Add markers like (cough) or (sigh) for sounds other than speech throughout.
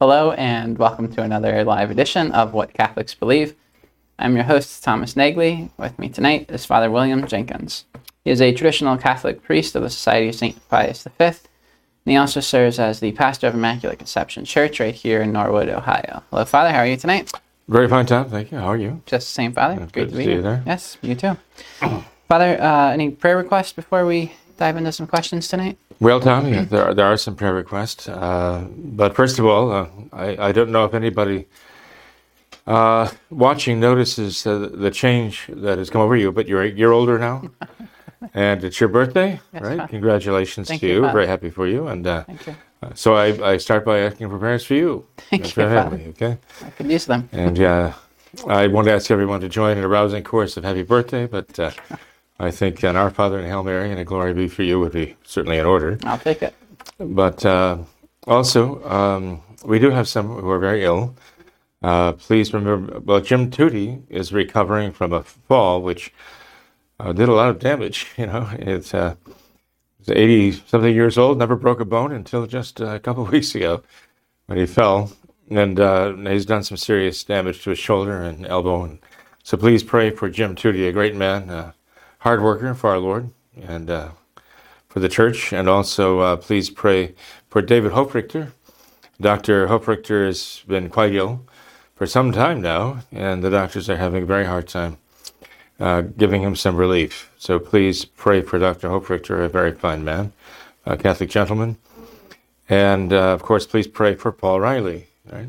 Hello, and welcome to another live edition of What Catholics Believe. I'm your host, Thomas Nagley. With me tonight is Father William Jenkins. He is a traditional Catholic priest of the Society of St. Pius V, and he also serves as the pastor of Immaculate Conception Church right here in Norwood, Ohio. Hello, Father. How are you tonight? Very fine, Tom. Thank you. How are you? Just the same, Father. Good Great to be see you there. Yes, you too. (clears throat) Father, uh, any prayer requests before we dive into some questions tonight? Well, Tom, yeah, there, are, there are some prayer requests. Uh, but first of all, uh, I, I don't know if anybody uh, watching notices uh, the change that has come over you, but you're a year older now. (laughs) and it's your birthday, right? Congratulations Thank to you, you. Very happy for you. And uh, Thank you. so I, I start by asking for prayers for you. Thank for you, family, okay? I could use them. And uh, I want to ask everyone to join in a rousing chorus of happy birthday, but uh, I think an Our Father and Hail Mary and a Glory be for you would be certainly in order. I'll take it. But uh, also, um, we do have some who are very ill. Uh, please remember, well, Jim Tootie is recovering from a fall which uh, did a lot of damage. (laughs) You know, it's uh, he's 80 something years old, never broke a bone until just a couple of (laughs) weeks ago when he fell. And uh, he's done some serious damage to his shoulder and elbow. And so please pray for Jim Tootie, a great man, uh, hard worker for our Lord, and uh, for the church, and also uh, please pray for David Hofrichter. Dr. Hofrichter has been quite ill for some time now, and the doctors are having a very hard time uh, giving him some relief. So please pray for Dr. Hofrichter, a very fine man, a Catholic gentleman. And uh, of course, please pray for Paul Riley. Right?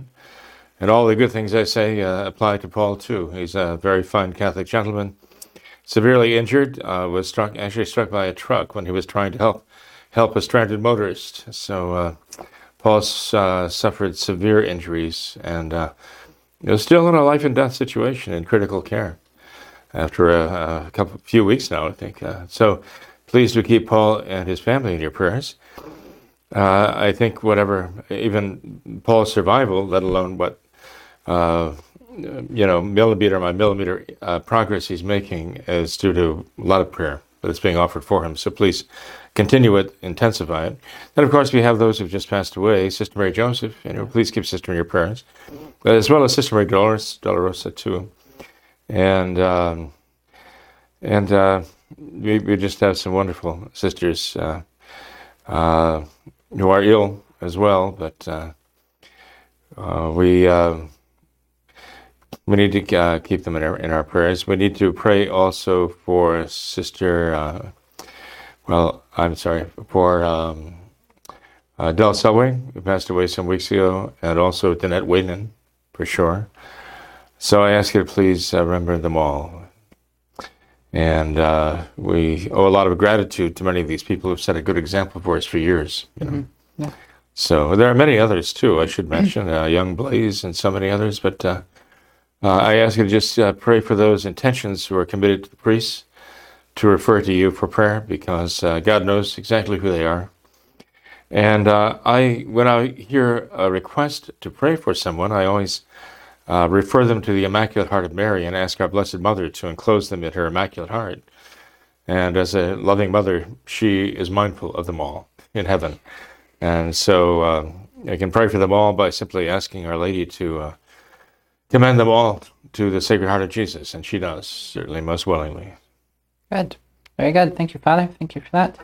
And all the good things I say uh, apply to Paul too. He's a very fine Catholic gentleman severely injured, uh, was struck actually struck by a truck when he was trying to help help a stranded motorist. So uh, Paul uh, suffered severe injuries and uh, is still in a life and death situation in critical care after a, a couple few weeks now, I think. Uh, so please do keep Paul and his family in your prayers. Uh, I think whatever, even Paul's survival, let alone what uh, you know, millimeter by millimeter uh, progress he's making is due to a lot of prayer that is being offered for him. So please continue it, intensify it. Then, of course, we have those who've just passed away. Sister Mary Joseph, you know, please keep Sister in your prayers, as well as Sister Mary Dolores, Dolorosa too, and um, and uh, we, we just have some wonderful sisters uh, uh, who are ill as well, but uh, uh, we. We need to uh, keep them in our, in our prayers. We need to pray also for Sister, uh, well, I'm sorry, for um, uh, Del Selway, who passed away some weeks ago, and also Danette Whalen, for sure. So I ask you to please uh, remember them all. And uh, we owe a lot of gratitude to many of these people who've set a good example for us for years. You know? Yeah. So there are many others too, I should mention, uh, Young Blaze and so many others, but uh, uh, I ask you to just uh, pray for those intentions who are committed to the priests to refer to you for prayer because uh, God knows exactly who they are. And uh, I, when I hear a request to pray for someone, I always uh, refer them to the Immaculate Heart of Mary and ask our Blessed Mother to enclose them in her Immaculate Heart. And as a loving mother, she is mindful of them all in heaven. And so uh, I can pray for them all by simply asking Our Lady to commend them all to the Sacred Heart of Jesus, and she does, certainly most willingly. Good. Very good. Thank you, Father. Thank you for that.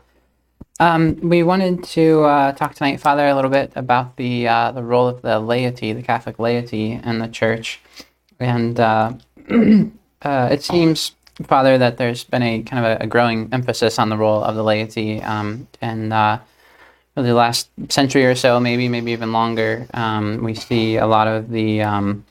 Um, we wanted to uh, talk tonight, Father, a little bit about the uh, the role of the laity, the Catholic laity, in the Church, and uh, (clears throat) uh, it seems, Father, that there's been a kind of a, a growing emphasis on the role of the laity, um, and uh, really the last century or so, maybe maybe even longer, um, we see a lot of the um,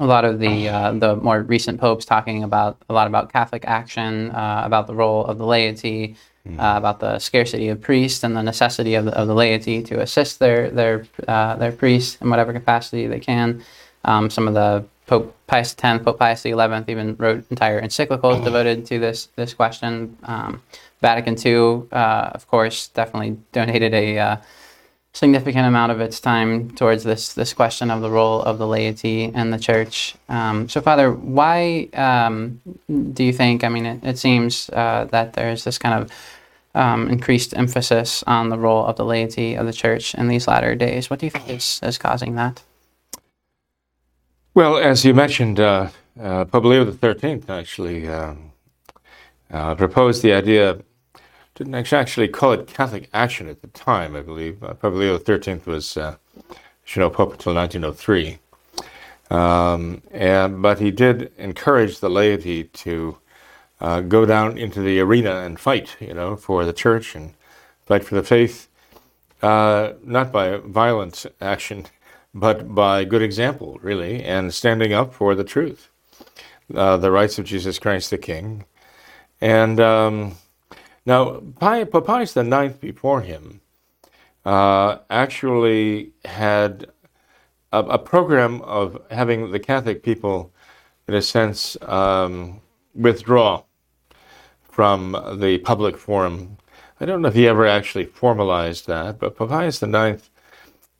a lot of the uh, the more recent popes talking about a lot about Catholic action, uh, about the role of the laity, uh, about the scarcity of priests and the necessity of the, of the laity to assist their their uh, their priests in whatever capacity they can. Um, some of the Pope Pius X, Pope Pius XI even wrote entire encyclicals devoted to this this question. Um, Vatican II, uh, of course, definitely donated a uh, significant amount of its time towards this this question of the role of the laity and the church. Um, so, Father, why um, do you think? I mean, it, it seems uh, that there's this kind of um, increased emphasis on the role of the laity of the church in these latter days. What do you think is, is causing that? Well, as you mentioned, uh, uh, Pope Leo XIII actually um, uh, proposed the idea didn't actually call it Catholic action at the time, I believe. Uh, Pope Leo XIII was, uh, you know, Pope until 1903. Um, and, but he did encourage the laity to uh, go down into the arena and fight, you know, for the church and fight for the faith, uh, not by violent action, but by good example, really, and standing up for the truth, uh, the rights of Jesus Christ the King. And um, now, Pope Pius IX before him uh, actually had a, a, program of having the Catholic people, in a sense, um, withdraw from the public forum. I don't know if he ever actually formalized that, but Pope Pius IX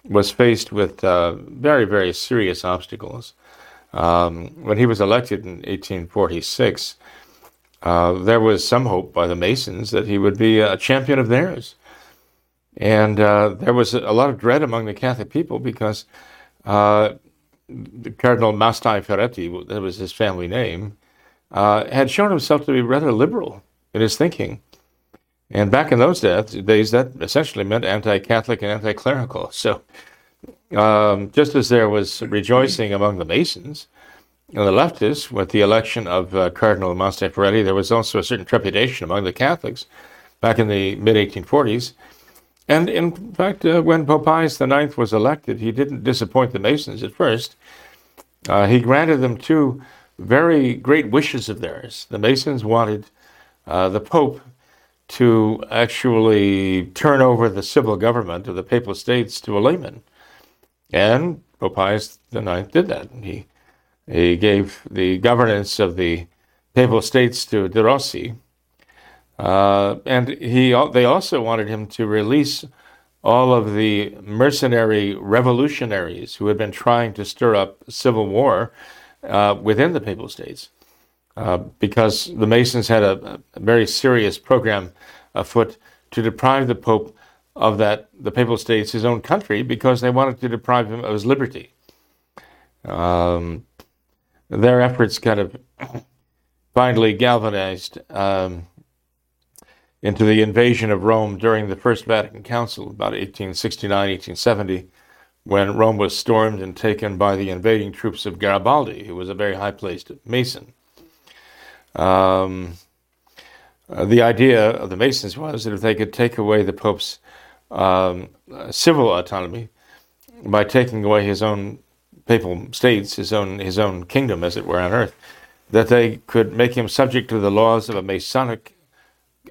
was faced with uh, very, very serious obstacles. Um, when he was elected in 1846, uh, there was some hope by the Masons that he would be a champion of theirs. And uh, there was a lot of dread among the Catholic people because uh, Cardinal Mastai Ferretti, that was his family name, uh, had shown himself to be rather liberal in his thinking. And back in those days, that essentially meant anti Catholic and anti clerical. So, um, just as there was rejoicing among the Masons, the leftists with the election of uh, Cardinal Mastai there was also a certain trepidation among the Catholics back in the mid 1840s. And in fact, uh, when Pope Pius IX was elected, he didn't disappoint the Masons at first. Uh, he granted them two very great wishes of theirs. The Masons wanted uh, the Pope to actually turn over the civil government of the Papal States to a layman. And Pope Pius IX did that. He he gave the governance of the Papal States to De Rossi, uh, and he they also wanted him to release all of the mercenary revolutionaries who had been trying to stir up civil war uh, within the Papal States, uh, because the Masons had a, a, very serious program afoot to deprive the Pope of that the Papal States, his own country, because they wanted to deprive him of his liberty. Um, their efforts kind of finally galvanized um, into the invasion of Rome during the First Vatican Council, about 1869, 1870, when Rome was stormed and taken by the invading troops of Garibaldi, who was a very high placed Mason. Um, uh, the idea of the Masons was that if they could take away the Pope's um, civil autonomy by taking away his own papal states, his own his own kingdom, as it were, on earth, that they could make him subject to the laws of a Masonic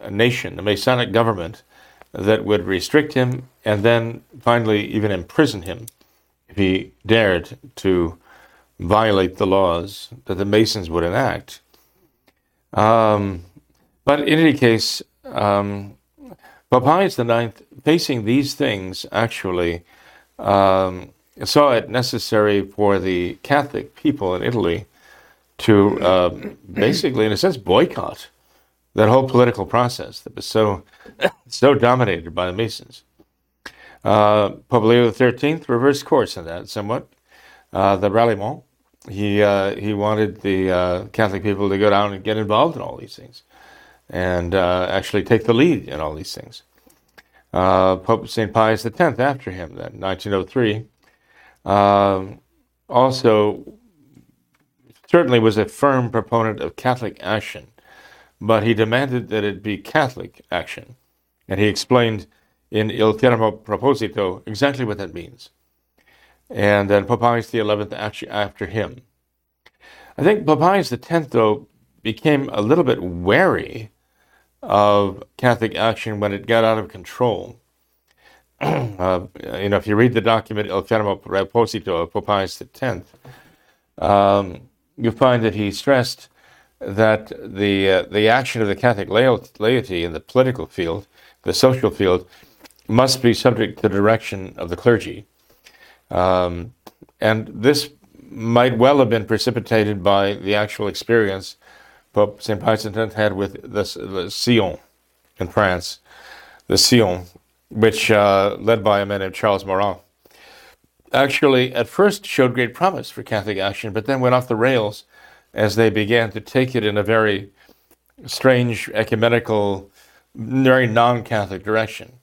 nation, a Masonic government that would restrict him and then finally even imprison him if he dared to violate the laws that the Masons would enact. Um, but in any case, um, Pope Pius IX, facing these things, actually um, saw it necessary for the Catholic people in Italy to uh, basically, in a sense, boycott that whole political process that was so so dominated by the Masons. Uh, Pope Leo XIII reversed course in that somewhat. Uh, the Ralliement, he uh, he wanted the uh, Catholic people to go down and get involved in all these things, and uh, actually take the lead in all these things. Uh, Pope St. Pius X after him, then 1903, um, also, certainly was a firm proponent of Catholic action, but he demanded that it be Catholic action. And he explained in Il Fermo Proposito exactly what that means. And then Pope Pius XI actually after him. I think Pope Pius X, though, became a little bit wary of Catholic action when it got out of control. (clears throat) uh, you know, if you read the document Il Fermo Proposito of Pope Pius X, um, you find that he stressed that the uh, the action of the Catholic laity in the political field, the social field, must be subject to the direction of the clergy. Um, and this might well have been precipitated by the actual experience Pope St. Pius X had with the, the Sillon in France, the Sillon, which uh, led by a man named Charles Maurras, actually at first showed great promise for Catholic action, but then went off the rails as they began to take it in a very strange ecumenical, very non-Catholic direction.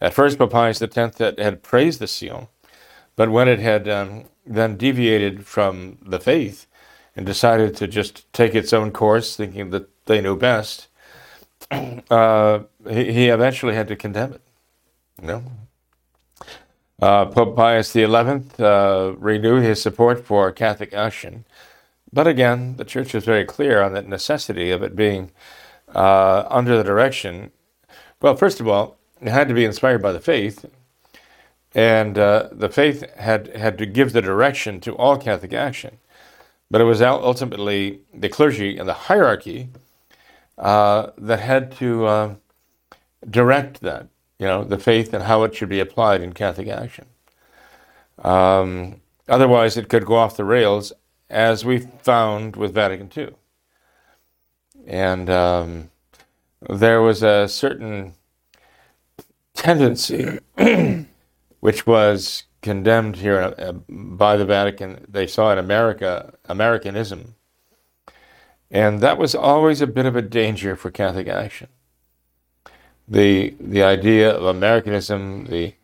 At first, Pope Pius X had, had praised the Sillon, but when it had um, then deviated from the faith and decided to just take its own course, thinking that they knew best, (clears throat) uh, he, he, eventually had to condemn it. Know? Uh, Pope Pius XI uh, renewed his support for Catholic action, but again, the Church was very clear on the necessity of it being uh, under the direction. Well, first of all, it had to be inspired by the faith, and uh, the faith had had to give the direction to all Catholic action. But it was ultimately the clergy and the hierarchy uh, that had to uh, direct that, you know, the faith and how it should be applied in Catholic action. Um, otherwise, it could go off the rails, as we found with Vatican II. And um, there was a certain tendency, (clears throat) which was condemned here uh, by the Vatican. They saw in America Americanism. And that was always a bit of a danger for Catholic action. The, the idea of Americanism, the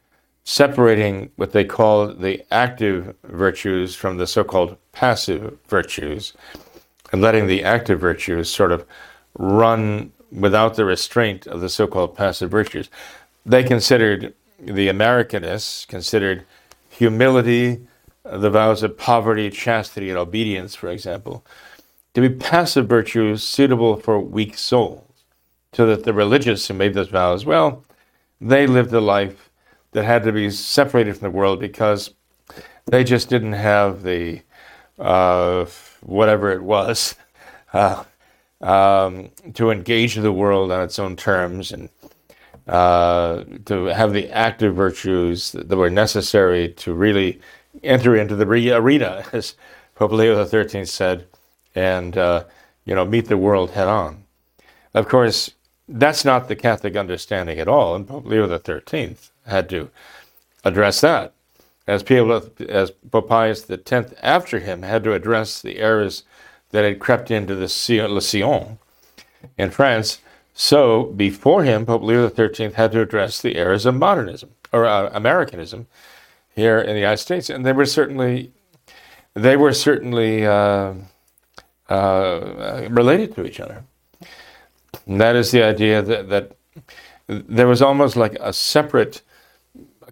separating what they call the active virtues from the so called passive virtues, and letting the active virtues sort of run without the restraint of the so called passive virtues they considered the Americanists considered humility, uh, the vows of poverty, chastity, and obedience, for example, to be passive virtues suitable for weak souls. So that the religious who made those vows, well, they lived a life that had to be separated from the world because they just didn't have the uh, whatever it was (laughs) uh, um, to engage the world on its own terms and uh, to have the active virtues that were necessary to really enter into the arena, (laughs) as Pope Leo XIII said, and uh, you know meet the world head on. Of course, that's not the Catholic understanding at all, and Pope Leo XIII had to address that, as people, as Pope Pius X after him had to address the errors that had crept into the Sillon in France so before him, Pope Leo XIII had to address the errors of modernism or uh, Americanism here in the United States, and they were certainly they were certainly uh, uh, related to each other. And that is the idea that, that there was almost like a separate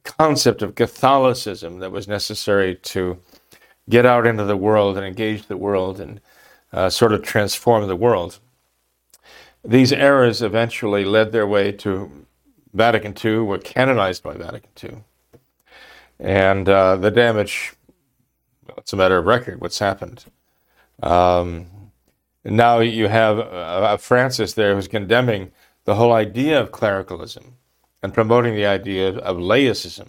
concept of Catholicism that was necessary to get out into the world and engage the world and uh, sort of transform the world. These errors eventually led their way to Vatican II, were canonized by Vatican II. And uh, the damage, well, it's a matter of record what's happened. Um, now you have uh, Francis there who's condemning the whole idea of clericalism and promoting the idea of laicism,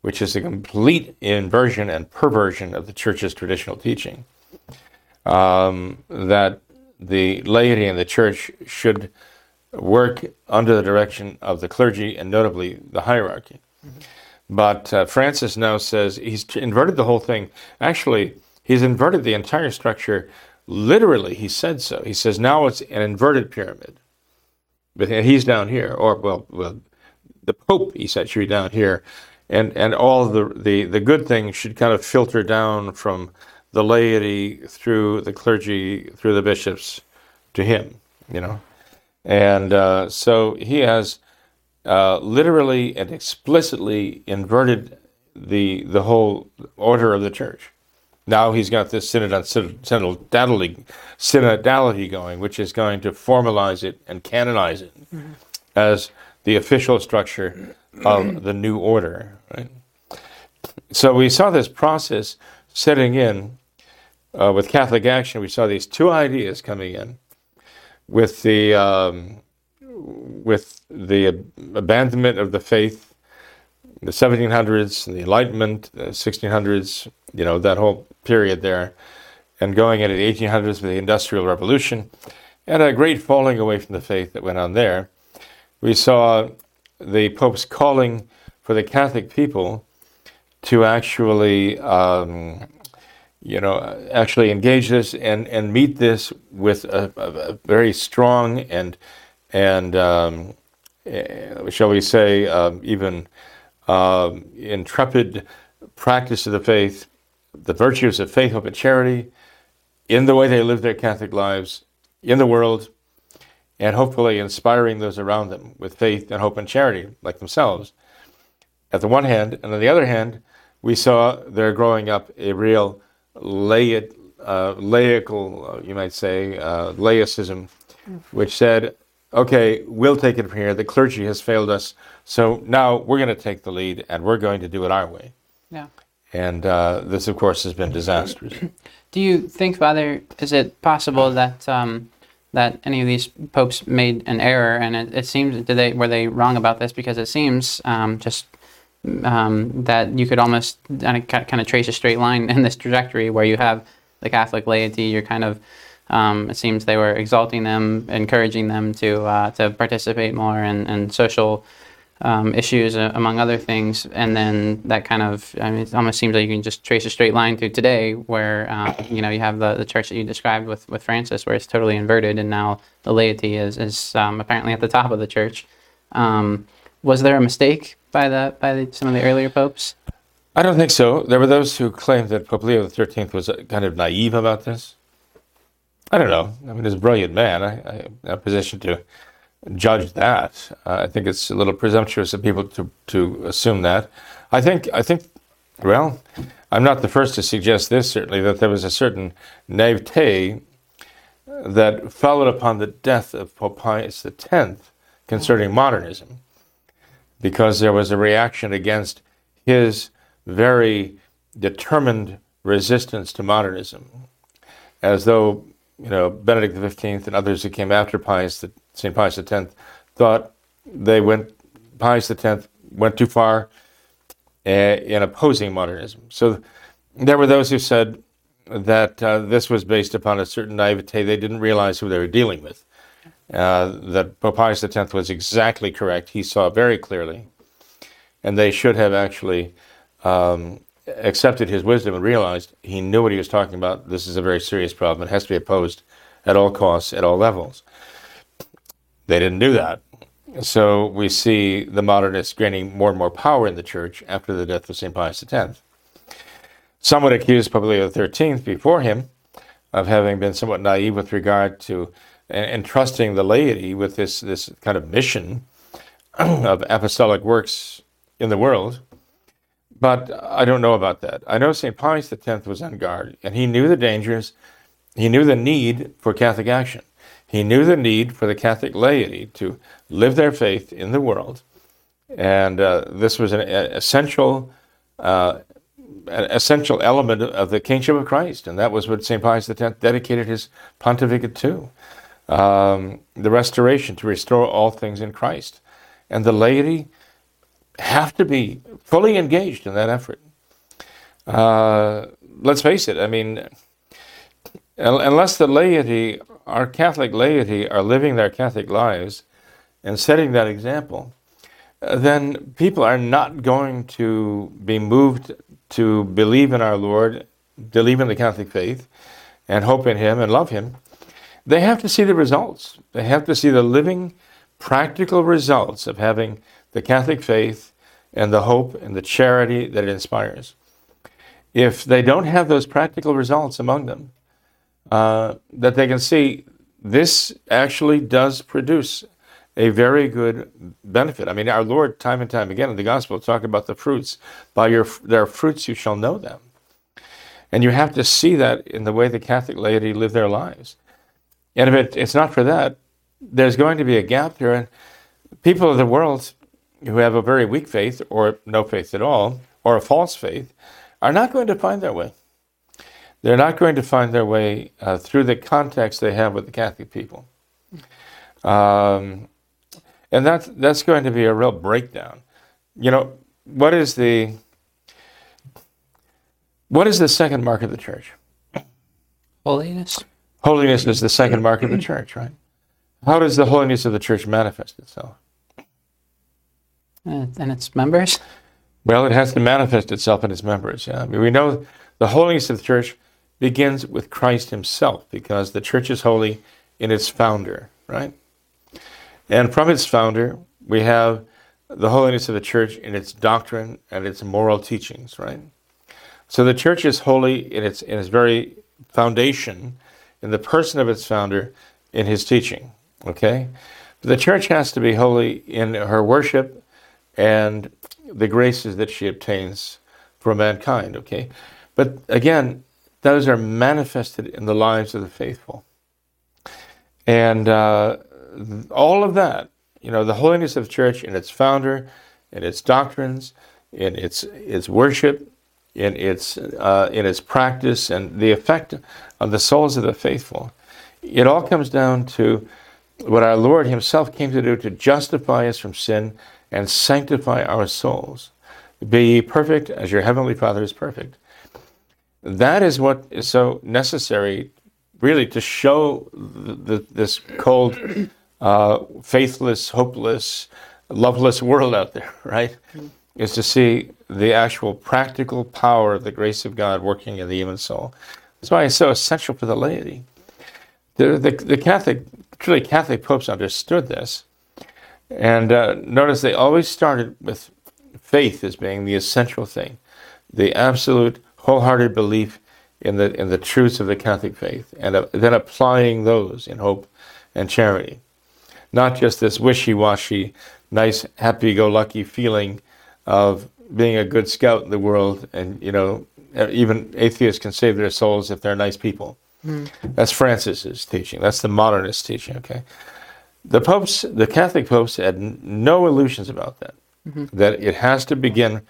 which is a complete inversion and perversion of the church's traditional teaching. Um, that the laity and the church should work under the direction of the clergy and notably the hierarchy. Mm-hmm. But uh, Francis now says he's inverted the whole thing. Actually, he's inverted the entire structure. Literally, he said so. He says now it's an inverted pyramid. But he's down here, or well, well, the Pope, he said, should be down here, and and all the the the good things should kind of filter down from the laity through the clergy, through the bishops to him, you know. And uh, so he has uh, literally and explicitly inverted the the whole order of the church. Now he's got this synodality, synodality going, which is going to formalize it and canonize it mm-hmm. as the official structure of (clears throat) the new order. Right? So we saw this process setting in uh, with Catholic Action. We saw these two ideas coming in with the um, with the abandonment of the faith, the 1700s, the Enlightenment, the 1600s, you know, that whole period there, and going into the 1800s with the Industrial Revolution, and a great falling away from the faith that went on there. We saw the Pope's calling for the Catholic people to actually, um, you know, actually engage this and, and meet this with a, a, very strong and and um, eh, shall we say um, even um, intrepid practice of the faith the virtues of faith, hope, and charity in the way they live their Catholic lives in the world, and hopefully inspiring those around them with faith and hope and charity, like themselves. At the one hand, and on the other hand, we saw there growing up a real laic, uh, laical, uh, you might say, uh, laicism, which said, okay, we'll take it from here. The clergy has failed us, so now we're going to take the lead and we're going to do it our way. Yeah. And uh, this, of course, has been disastrous. (clears throat) Do you think, Father, is it possible that um, that any of these popes made an error? And it, it, seems, did they were they wrong about this? Because it seems um, just um, that you could almost kind of trace a straight line in this trajectory where you have the Catholic laity, you're kind of um, it seems they were exalting them, encouraging them to uh, to participate more in, in social um, issues, uh, among other things. And then that kind of, I mean, it almost seems like you can just trace a straight line through today, where uh, you know you have the, the church that you described with, with Francis, where it's totally inverted, and now the laity is is um, apparently at the top of the church. Um, was there a mistake by the by the, some of the earlier popes? I don't think so. There were those who claimed that Pope Leo XIII was kind of naive about this. I don't know. I mean, he's a brilliant man. I, I, am in a position to judge that. Uh, I think it's a little presumptuous of people to, to assume that. I think, I think, well, I'm not the first to suggest this, certainly, that there was a certain naivete that followed upon the death of Pope Pius X concerning modernism, because there was a reaction against his very determined resistance to modernism, as though you know Benedict XV and others who came after Pius St. Pius X, thought they went, Pius X went too far uh, in opposing modernism. So there were those who said that uh, this was based upon a certain naivete. They didn't realize who they were dealing with. Uh, that Pope Pius X was exactly correct. He saw very clearly. And they should have actually um, accepted his wisdom and realized he knew what he was talking about. This is a very serious problem. It has to be opposed at all costs, at all levels. They didn't do that. So we see the modernists gaining more and more power in the church after the death of St. Pius X. Some would accuse Pope Leo XIII before him of having been somewhat naive with regard to entrusting the laity with this, this kind of mission (clears throat) of apostolic works in the world. But I don't know about that. I know St. Pius X was on guard, and he knew the dangers, he knew the need for Catholic action. He knew the need for the Catholic laity to live their faith in the world, and uh, this was an essential, uh, an essential element of the kingship of Christ, and that was what St. Pius X dedicated his pontificate to: um, the restoration, to restore all things in Christ, and the laity have to be fully engaged in that effort. Uh, let's face it. I mean, unless the laity our Catholic laity are living their Catholic lives and setting that example, uh, then people are not going to be moved to believe in our Lord, believe in the Catholic faith, and hope in Him and love Him. They have to see the results. They have to see the living, practical results of having the Catholic faith and the hope and the charity that it inspires. If they don't have those practical results among them, uh, that they can see this actually does produce a very good benefit. I mean, our Lord, time and time again in the gospel, talk about the fruits. By your their fruits you shall know them. And you have to see that in the way the Catholic laity live their lives. And if it, it's not for that, there's going to be a gap there. And people of the world who have a very weak faith or no faith at all, or a false faith, are not going to find their way. They're not going to find their way uh, through the context they have with the Catholic people. Um, and that's, that's going to be a real breakdown. You know, what is the what is the second mark of the church? Holiness. Holiness is the second mark of the church, right? How does the holiness of the church manifest itself? Uh, and its members? Well, it has to manifest itself in its members. Yeah, I mean, we know the holiness of the church begins with Christ Himself, because the church is holy in its founder, right? And from its founder, we have the holiness of the church in its doctrine and its moral teachings, right? So the church is holy in its in its very foundation, in the person of its founder, in his teaching. Okay, the church has to be holy in her worship and the graces that she obtains for mankind. Okay, but again, those are manifested in the lives of the faithful, and uh, all of that, you know, the holiness of the church in its founder, in its doctrines, in its its worship in its uh, in its practice and the effect on the souls of the faithful. It all comes down to what our Lord Himself came to do to justify us from sin and sanctify our souls. Be ye perfect as your heavenly Father is perfect. That is what is so necessary, really, to show the, the, this cold, uh, faithless, hopeless, loveless world out there, (laughs) right? Is to see the actual practical power of the grace of God working in the human soul. That's why it's so essential for the laity. The, the, the Catholic, truly Catholic popes understood this. And uh, notice they always started with faith as being the essential thing, the absolute wholehearted belief in the, in the truths of the Catholic faith, and uh, then applying those in hope and charity. Not just this wishy washy, nice, happy go lucky feeling of being a good scout in the world, and you know, even atheists can save their souls if they're nice people. Mm. That's Francis's teaching. That's the modernist teaching. Okay, the popes, the Catholic popes, had no illusions about that. Mm-hmm. That it has to begin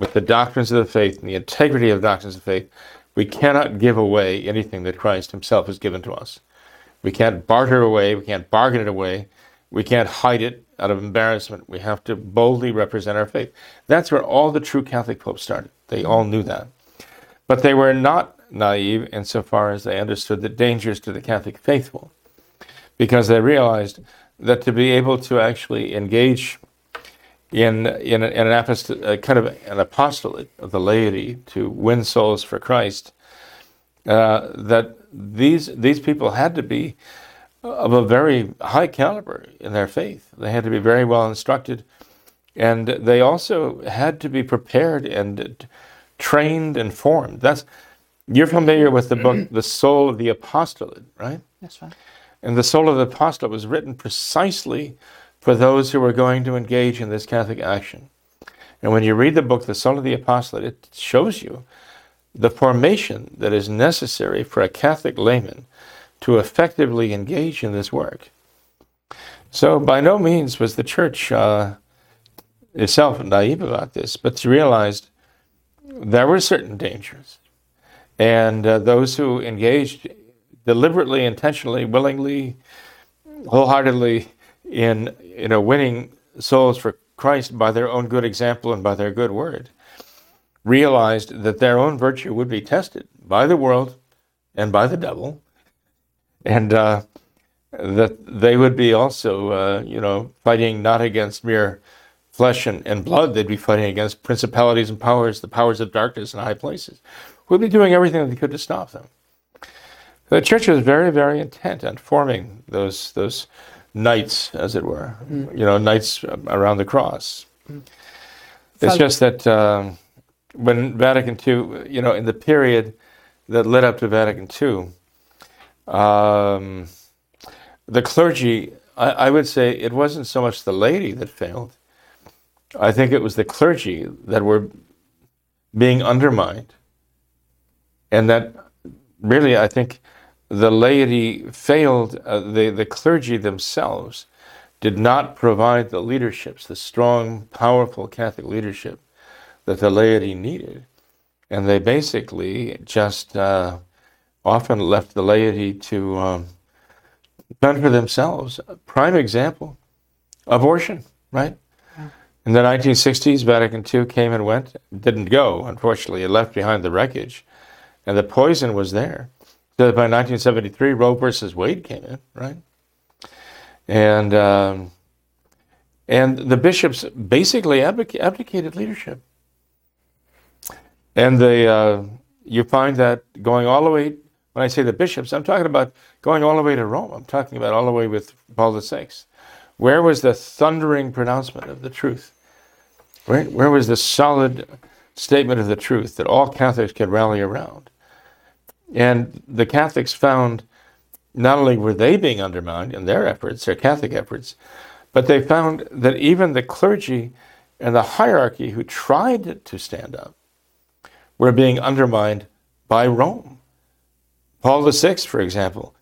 with the doctrines of the faith and the integrity of the doctrines of faith. We cannot give away anything that Christ Himself has given to us. We can't barter away. We can't bargain it away. We can't hide it out of embarrassment. We have to boldly represent our faith. That's where all the true Catholic popes started. They all knew that. But they were not naive insofar as they understood the dangers to the Catholic faithful, because they realized that to be able to actually engage in, in, in an apostol- kind of an apostolate of the laity to win souls for Christ, uh, that these, these people had to be of a very high caliber in their faith. They had to be very well instructed, and they also had to be prepared and trained and formed. That's you're familiar with the book, (clears throat) The Soul of the Apostolate, right? That's right. And the Soul of the Apostolate was written precisely for those who were going to engage in this Catholic action. And when you read the book, The Soul of the Apostolate, it shows you the formation that is necessary for a Catholic layman to effectively engage in this work. So, by no means was the church uh, itself naive about this, but she realized there were certain dangers. And uh, those who engaged deliberately, intentionally, willingly, wholeheartedly in you know, winning souls for Christ by their own good example and by their good word realized that their own virtue would be tested by the world and by the devil and uh, that they would be also, uh, you know, fighting not against mere flesh and, and blood, they'd be fighting against principalities and powers, the powers of darkness in high places. We'd be doing everything they could to stop them. The church was very, very intent on forming those those knights, as it were, mm. you know, knights around the cross. Mm. It's just that um, when Vatican II, you know, in the period that led up to Vatican II, um, the clergy, I, I, would say it wasn't so much the laity that failed. I think it was the clergy that were being undermined and that really, I think, the laity failed. Uh, the the clergy themselves did not provide the leaderships, the strong, powerful Catholic leadership that the laity needed, and they basically just uh, often left the laity to um, fend for themselves. Prime example: abortion, right? In the 1960s, Vatican II came and went. Didn't go, unfortunately. It left behind the wreckage. And the poison was there. By 1973, Roe versus Wade came in, right? And, um, and the bishops basically abdicated leadership. And the, uh, you find that going all the way, when I say the bishops, I'm talking about going all the way to Rome. I'm talking about all the way with Paul VI. Where was the thundering pronouncement of the truth? Right? Where was the solid statement of the truth that all Catholics could rally around? And the Catholics found not only were they being undermined in their efforts, their Catholic efforts, but they found that even the clergy and the hierarchy who tried to stand up were being undermined by Rome. Paul VI, for example,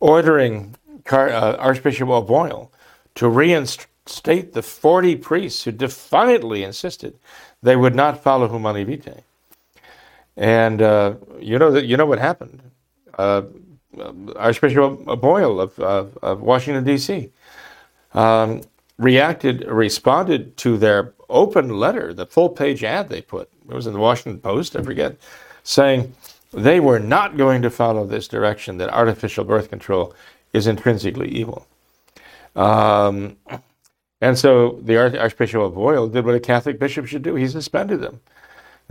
ordering uh, Archbishop O'Boyle to reinstate the 40 priests who defiantly insisted they would not follow Humanae Vitae. And uh, you know that you know what happened. Uh, Archbishop Boyle of, of, of Washington D.C. Um, reacted, responded to their open letter, the full page ad they put. It was in the Washington Post, I forget, saying they were not going to follow this direction that artificial birth control is intrinsically evil. Um, and so the Archbishop O'Boyle did what a Catholic bishop should do. He suspended them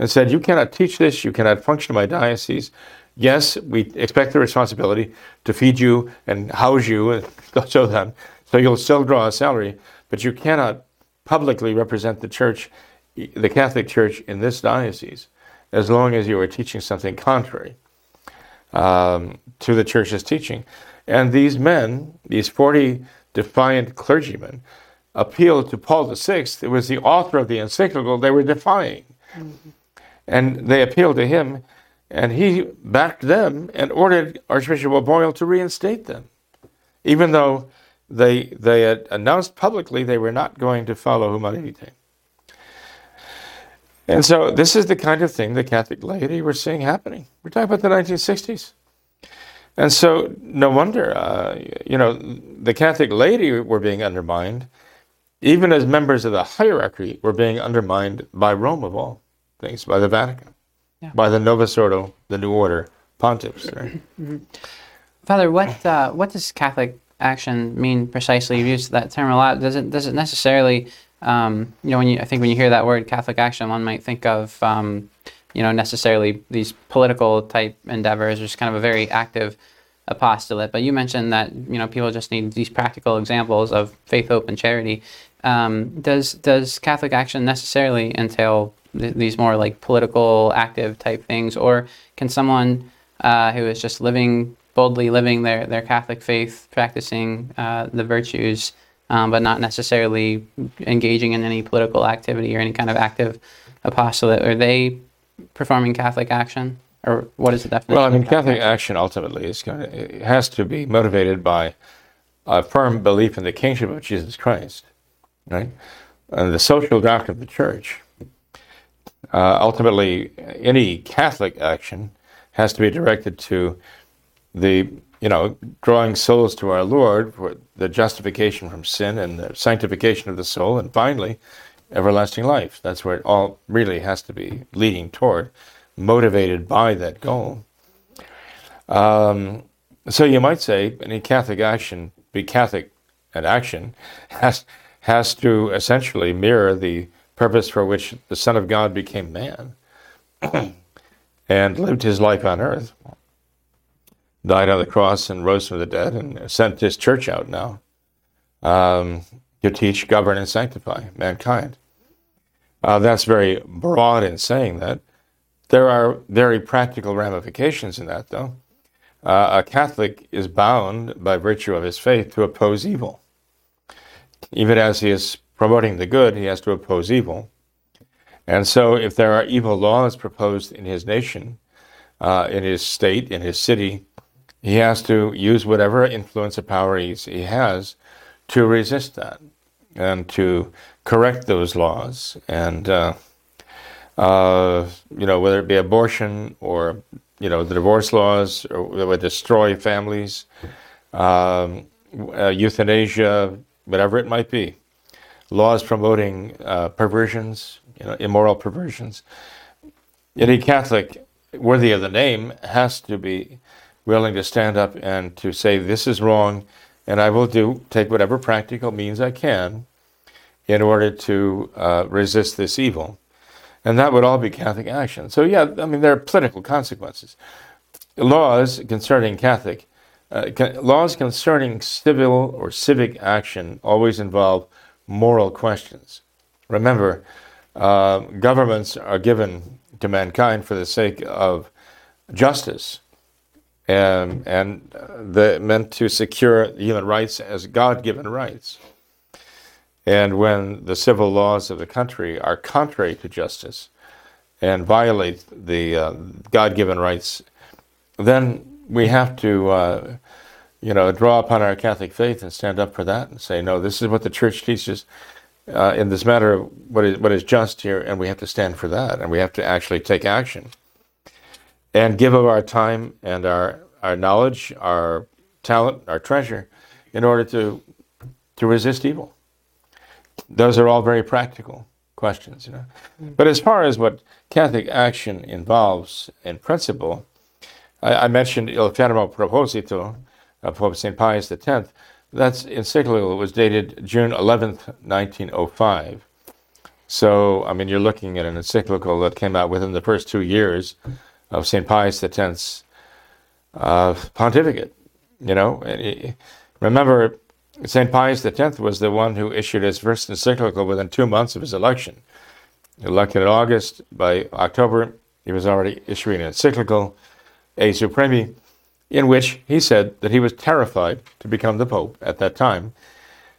and said, You cannot teach this, you cannot function in my diocese. Yes, we expect the responsibility to feed you and house you and (laughs) so then, so you'll still draw a salary, but you cannot publicly represent the church, the Catholic Church in this diocese, as long as you are teaching something contrary um, to the church's teaching. And these men, these 40 defiant clergymen, appealed to Paul VI, it was the author of the encyclical they were defying. Mm-hmm. And they appealed to him, and he backed them and ordered Archbishop O'Boyle to reinstate them, even though they, they had announced publicly they were not going to follow Humanae Vitae. And so this is the kind of thing the Catholic laity were seeing happening. We're talking about the 1960s. And so no wonder, uh, you know, the Catholic laity were being undermined even as members of the hierarchy were being undermined by Rome of all things, by the Vatican, yeah. by the Novus Ordo, the New Order pontiffs. Right? Mm-hmm. Father, what uh, what does Catholic action mean precisely? You've used that term a lot. Does it does it necessarily, um, you know, when you I think when you hear that word Catholic action, one might think of um, you know necessarily these political type endeavors, or just kind of a very active apostolate. But you mentioned that you know people just need these practical examples of faith, hope, and charity. Um, does does Catholic action necessarily entail th- these more like political, active type things, or can someone uh, who is just living boldly living their, their Catholic faith, practicing uh, the virtues, um, but not necessarily engaging in any political activity or any kind of active apostolate, are they performing Catholic action? Or what is the definition? Well, I mean, Catholic, Catholic action ultimately is going to, it has to be motivated by a firm belief in the kingship of Jesus Christ right? And the social doctrine of the church. Uh, ultimately, any Catholic action has to be directed to the, you know, drawing souls to our Lord for the justification from sin and the sanctification of the soul, and finally, everlasting life. That's where it all really has to be leading toward, motivated by that goal. Um, so you might say any Catholic action, be Catholic and action, (laughs) has has to essentially mirror the purpose for which the Son of God became man (clears throat) and lived his life on earth, died on the cross and rose from the dead, and sent his church out now um, to teach, govern, and sanctify mankind. Uh, that's very broad in saying that. There are very practical ramifications in that, though. Uh, a Catholic is bound by virtue of his faith to oppose evil. Even as he is promoting the good, he has to oppose evil. And so, if there are evil laws proposed in his nation, uh, in his state, in his city, he has to use whatever influence or power he has to resist that and to correct those laws. And, uh, uh, you know, whether it be abortion or, you know, the divorce laws that would destroy families, um, uh, euthanasia, whatever it might be, laws promoting uh, perversions, you know, immoral perversions. Any Catholic worthy of the name has to be willing to stand up and to say, this is wrong, and I will do, take whatever practical means I can in order to uh, resist this evil. And that would all be Catholic action. So, yeah, I mean, there are political consequences. Laws concerning Catholic, uh, laws concerning civil or civic action always involve moral questions. Remember, uh, governments are given to mankind for the sake of justice and, and the, meant to secure human rights as God given rights. And when the civil laws of the country are contrary to justice and violate the uh, God given rights, then we have to, uh, you know, draw upon our Catholic faith and stand up for that and say, no, this is what the church teaches uh, in this matter of what is, what is just here, and we have to stand for that, and we have to actually take action and give of our time and our, our knowledge, our talent, our treasure, in order to, to resist evil. Those are all very practical questions, you know. But as far as what Catholic action involves in principle, I, I mentioned Il Fermo Proposito of Pope St. Pius X. That's encyclical was dated June 11th, 1905. So, I mean, you're looking at an encyclical that came out within the first two years of St. Pius X's uh, pontificate. You know, remember, St. Pius X was the one who issued his first encyclical within two months of his election. Elected in August, by October, he was already issuing an encyclical, A Supremi, in which he said that he was terrified to become the Pope at that time.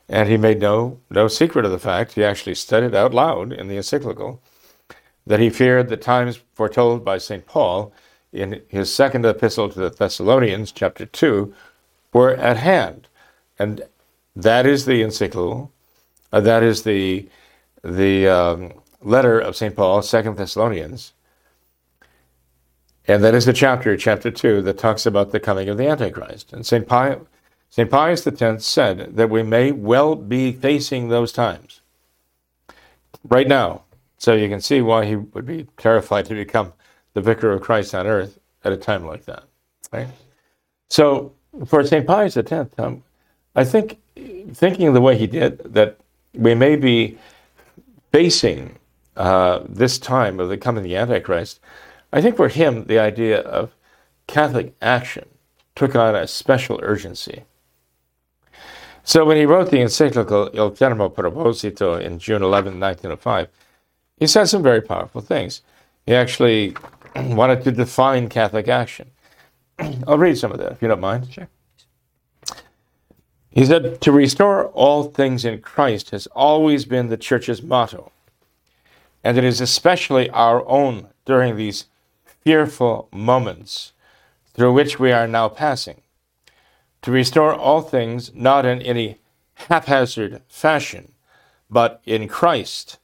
And he made no, no secret of the fact, he actually said it out loud in the encyclical, that he feared the times foretold by St. Paul in his second epistle to the Thessalonians, chapter 2, were at hand. And that is the encyclical, uh, that is the, the um, letter of St. Paul, Second Thessalonians. And that is the chapter, chapter 2, that talks about the coming of the Antichrist. And St. Pius, St. Pius X said that we may well be facing those times right now. So you can see why he would be terrified to become the vicar of Christ on earth at a time like that. Right? So for St. Pius X, um, I think thinking the way he did, that we may be facing uh, this time of the coming of the Antichrist, I think for him the idea of Catholic action took on a special urgency. So when he wrote the encyclical Il Fermo Proposito in June 11, 1905, he said some very powerful things. He actually (clears throat) wanted to define Catholic action. (clears throat) I'll read some of that if you don't mind. Sure. He said, To restore all things in Christ has always been the Church's motto, and it is especially our own during these fearful moments through which we are now passing. To restore all things not in any haphazard fashion, but in Christ.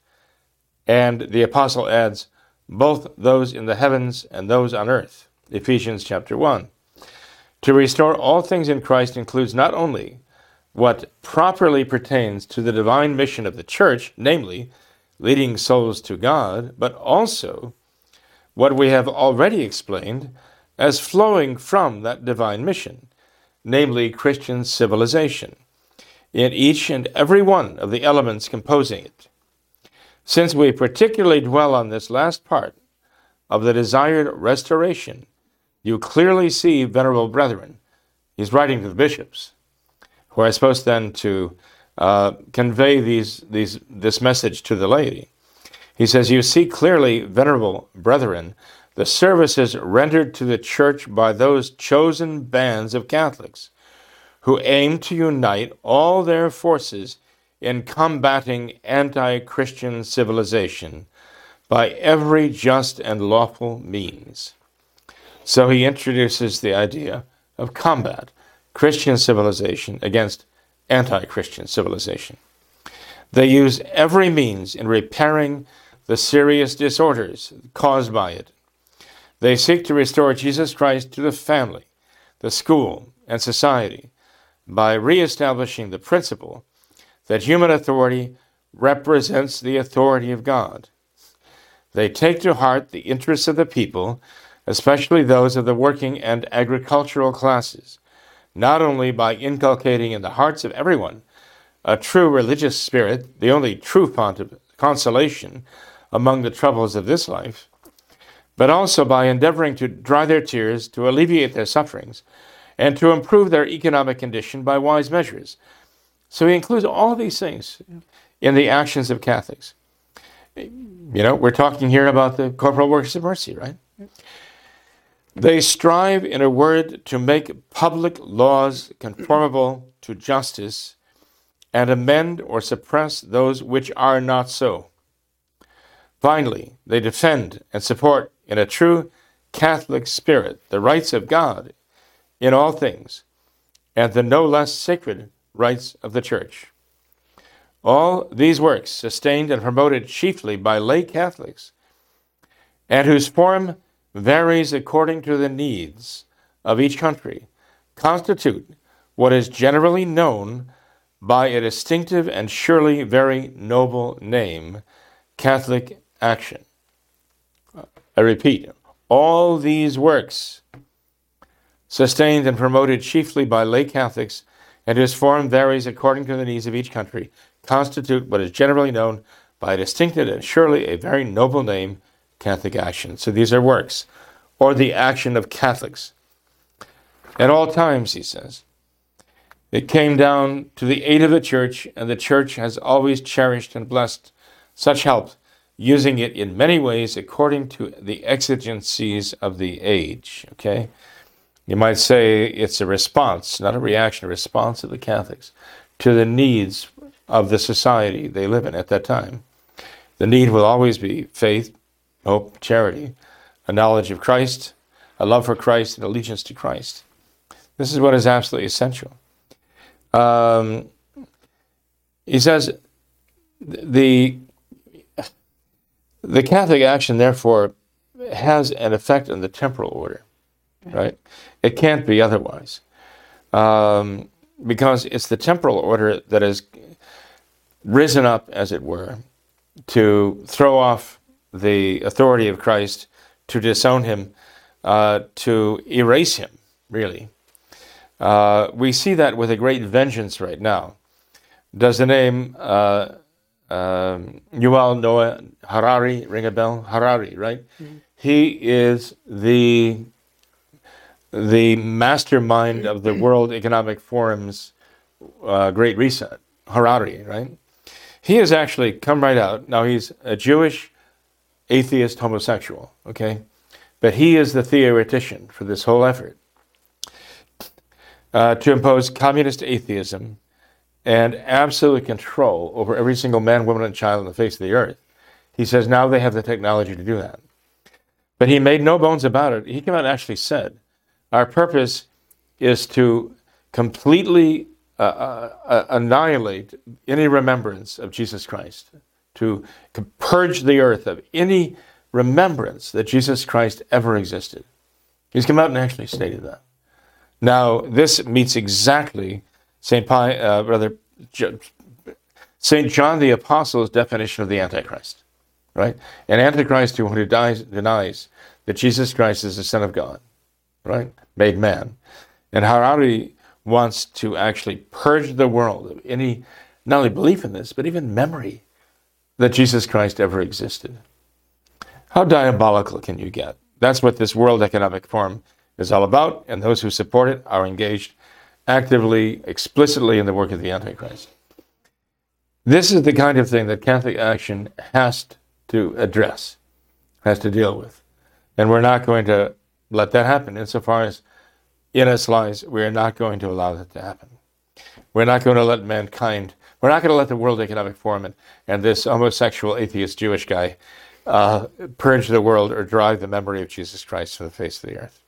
And the apostle adds, both those in the heavens and those on earth. Ephesians chapter 1. To restore all things in Christ includes not only what properly pertains to the divine mission of the church, namely, leading souls to God, but also what we have already explained as flowing from that divine mission, namely Christian civilization, in each and every one of the elements composing it. Since we particularly dwell on this last part of the desired restoration, you clearly see, venerable brethren, he's writing to the bishops, who are supposed then to uh, convey these, these, this message to the laity. He says, You see clearly, venerable brethren, the services rendered to the church by those chosen bands of Catholics who aim to unite all their forces in combating anti Christian civilization by every just and lawful means. So he introduces the idea of combat, Christian civilization against anti Christian civilization. They use every means in repairing the serious disorders caused by it. They seek to restore Jesus Christ to the family, the school, and society by reestablishing the principle that human authority represents the authority of God. They take to heart the interests of the people, especially those of the working and agricultural classes, not only by inculcating in the hearts of everyone a true religious spirit, the only true font of consolation among the troubles of this life, but also by endeavoring to dry their tears, to alleviate their sufferings, and to improve their economic condition by wise measures. So he includes all these things in the actions of Catholics. You know, we're talking here about the corporal works of mercy, right? Mm-hmm. They strive, in a word, to make public laws conformable to justice and amend or suppress those which are not so. Finally, they defend and support in a true Catholic spirit the rights of God in all things and the no less sacred rights of the Church. All these works, sustained and promoted chiefly by lay Catholics, and whose form varies according to the needs of each country, constitute what is generally known by a distinctive and surely very noble name Catholic action. I repeat, all these works, sustained and promoted chiefly by lay Catholics, and whose form varies according to the needs of each country, constitute what is generally known by a distinctive and surely a very noble name, Catholic action. So these are works, or the action of Catholics. At all times, he says, it came down to the aid of the church, and the church has always cherished and blessed such help, using it in many ways according to the exigencies of the age. Okay? You might say it's a response, not a reaction, a response of the Catholics to the needs of the society they live in at that time. The need will always be faith, hope, charity, a knowledge of Christ, a love for Christ, and allegiance to Christ. This is what is absolutely essential. Um, he says the the Catholic action, therefore, has an effect on the temporal order, right? It can't be otherwise, um, because it's the temporal order that has risen up, as it were, to throw off the authority of Christ, to disown him, uh, to erase him, really. Uh, we see that with a great vengeance right now. Does the name uh, um, Yuval Noah Harari ring a bell? Harari, right? Mm-hmm. He is the the mastermind of the World Economic Forum's uh, Great Reset. Harari, right? He has actually come right out. Now he's a Jewish atheist homosexual, okay? But he is the theoretician for this whole effort uh, to impose communist atheism and absolute control over every single man, woman, and child on the face of the earth. He says now they have the technology to do that. But he made no bones about it. He came out and actually said, Our purpose is to completely uh, uh, uh annihilate any remembrance of Jesus Christ, to purge the earth of any remembrance that Jesus Christ ever existed. He's come out and actually stated that. Now, this meets exactly St. Pi, uh, rather, St. John the Apostle's definition of the Antichrist, right? An Antichrist who dies, denies that Jesus Christ is the Son of God, right? Made man. And Harari wants to actually purge the world of any, not only belief in this, but even memory that Jesus Christ ever existed. How diabolical can you get? That's what this World Economic Forum is all about, and those who support it are engaged actively, explicitly in the work of the Antichrist. This is the kind of thing that Catholic action has to address, has to deal with. And we're not going to let that happen insofar as in us lies, we are not going to allow that to happen. We're not going to let mankind, we're not going to let the World Economic Forum and, and this homosexual atheist Jewish guy uh, purge the world or drive the memory of Jesus Christ from the face of the earth.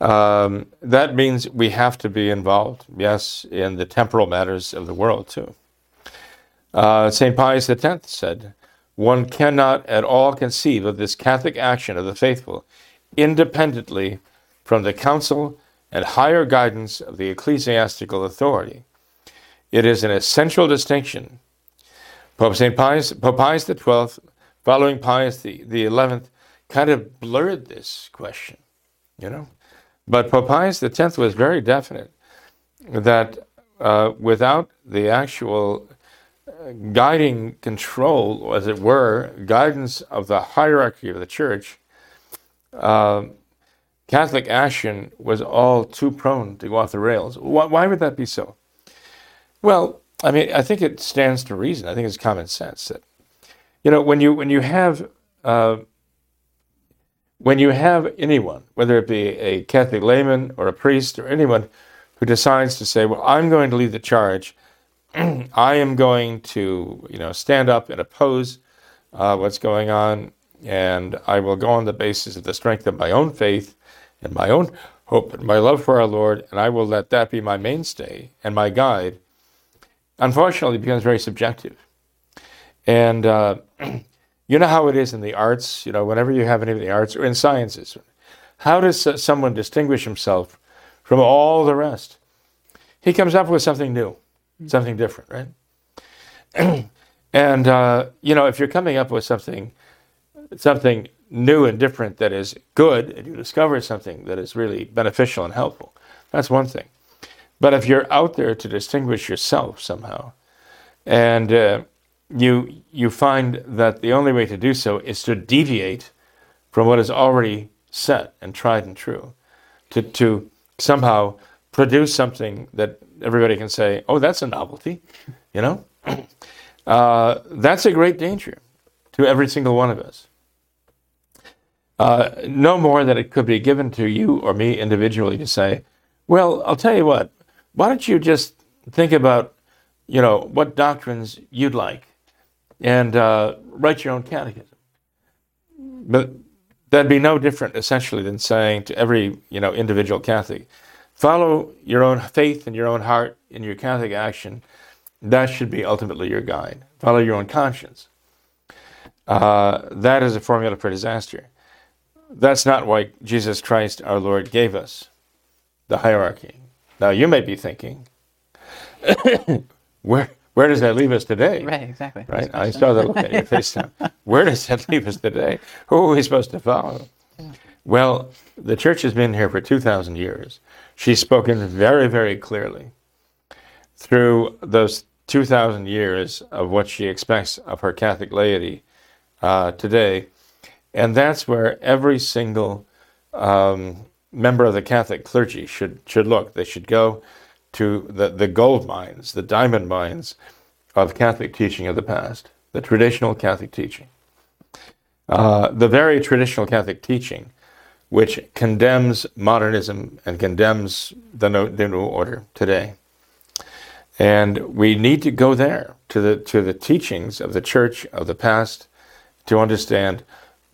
Um, that means we have to be involved, yes, in the temporal matters of the world too. Uh, St. Pius X said, One cannot at all conceive of this Catholic action of the faithful independently from the counsel and higher guidance of the ecclesiastical authority. It is an essential distinction. Pope St. Pius, Pope Pius XII, following Pius the, the XI, kind of blurred this question, you know. But Pope Pius X was very definite that uh, without the actual uh, guiding control, as it were, guidance of the hierarchy of the church, uh, Catholic action was all too prone to go off the rails. Why, why, would that be so? Well, I mean, I think it stands to reason. I think it's common sense that, you know, when you when you have uh, when you have anyone, whether it be a Catholic layman or a priest or anyone who decides to say, "Well, I'm going to lead the charge," (clears throat) I am going to, you know, stand up and oppose uh, what's going on, and I will go on the basis of the strength of my own faith and my own hope and my love for our Lord, and I will let that be my mainstay and my guide. Unfortunately, becomes very subjective, and uh, (clears throat) you know how it is in the arts, you know, whenever you have any of the arts or in sciences. How does someone distinguish himself from all the rest? He comes up with something new, something different, right? (clears throat) and uh, you know, if you're coming up with something, something new and different that is good, and you discover something that is really beneficial and helpful, that's one thing. But if you're out there to distinguish yourself somehow, and uh, you you find that the only way to do so is to deviate from what is already set and tried and true, to to somehow produce something that everybody can say, "Oh, that's a novelty," you know. (clears throat) Uh, that's a great danger to every single one of us. Uh, no more that it could be given to you or me individually to say, "Well, I'll tell you what. Why don't you just think about, you know, what doctrines you'd like?" And uh, write your own catechism. But that'd be no different, essentially, than saying to every you know individual Catholic, follow your own faith and your own heart in your Catholic action. That should be ultimately your guide. Follow your own conscience. Uh, that is a formula for disaster. That's not why Jesus Christ our Lord gave us the hierarchy. Now you may be thinking, (coughs) where where does that leave us today? (laughs) Right, exactly. Right. I saw that look (laughs) at your face. Where does that leave us today? Who are we supposed to follow? Yeah. Well, the church has been here for 2,000 years. She's spoken very, very clearly through those 2,000 years of what she expects of her Catholic laity uh, today. And that's where every single um, member of the Catholic clergy should, should look. They should go to the, the gold mines, the diamond mines of Catholic teaching of the past, the traditional Catholic teaching. Uh, the very traditional Catholic teaching, which condemns modernism and condemns the, no, the New Order today. And we need to go there to the, to the teachings of the church of the past to understand,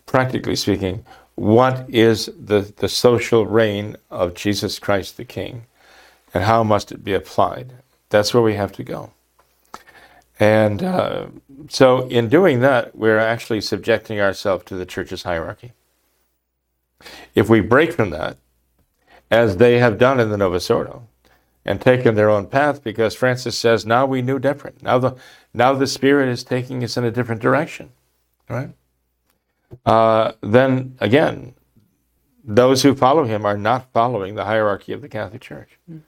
practically speaking, what is the, the social reign of Jesus Christ the King and how must it be applied. That's where we have to go. And uh, so, in doing that, we're actually subjecting ourselves to the church's hierarchy. If we break from that, as they have done in the Novus Ordo, and taken their own path, because Francis says now we knew different. Now the now the Spirit is taking us in a different direction, right? Uh, then again, those who follow him are not following the hierarchy of the Catholic Church. Mm.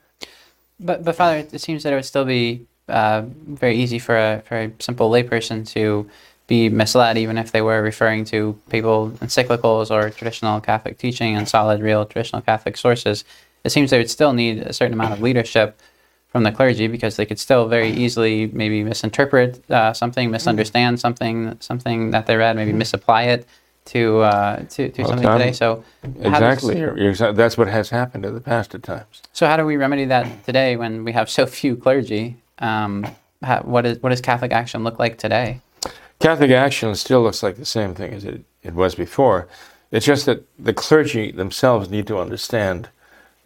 But but Father, it seems that it would still be uh, very easy for a a simple layperson to be misled, even if they were referring to papal encyclicals or traditional Catholic teaching and solid, real traditional Catholic sources. It seems they would still need a certain amount of leadership from the clergy because they could still very easily maybe misinterpret uh, something, misunderstand something, something that they read, maybe misapply it to uh, to, to well, something today. So exactly, does, that's what has happened in the past at times. So how do we remedy that today when we have so few clergy? Um, how, what is what does Catholic action look like today? Catholic action still looks like the same thing as it, it was before. It's just that the clergy themselves need to understand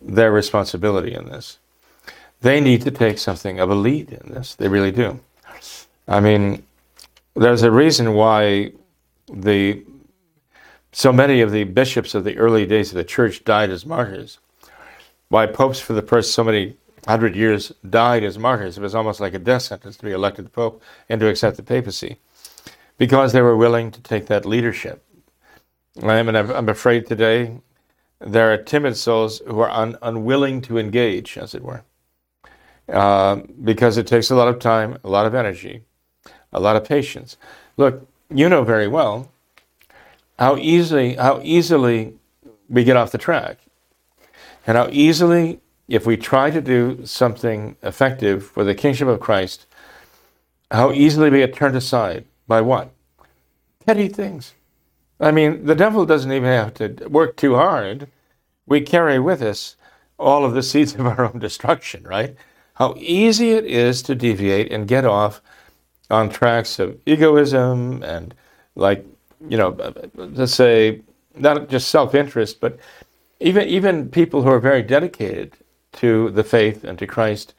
their responsibility in this. They need to take something of a lead in this. They really do. I mean, there's a reason why the so many of the bishops of the early days of the church died as martyrs. Why popes for the first so many hundred years died as martyrs. It was almost like a death sentence to be elected pope and to accept the papacy because they were willing to take that leadership. I am, and I'm afraid today there are timid souls who are un, unwilling to engage, as it were, uh, because it takes a lot of time, a lot of energy, a lot of patience. Look, you know very well how easily how easily we get off the track, and how easily, if we try to do something effective for the kingship of Christ, how easily we get turned aside by what? Petty things. I mean, the devil doesn't even have to work too hard. We carry with us all of the seeds of our own destruction, right? How easy it is to deviate and get off on tracks of egoism and, like, you know, let's say, not just self interest, but even, even people who are very dedicated to the faith and to Christ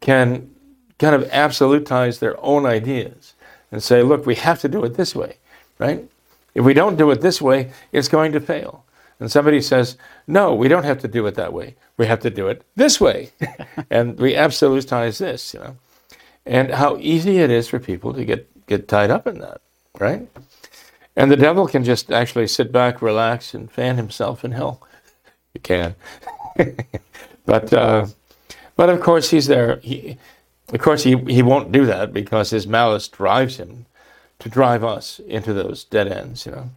can kind of absolutize their own ideas and say, look, we have to do it this way, right? If we don't do it this way, it's going to fail. And somebody says, no, we don't have to do it that way. We have to do it this way. (laughs) and we absolutize this, you know. And how easy it is for people to get, get tied up in that, right? And the devil can just actually sit back, relax, and fan himself in hell. You can. (laughs) but, uh, but of course, he's there. He, of course, he, he won't do that because his malice drives him to drive us into those dead ends. You know,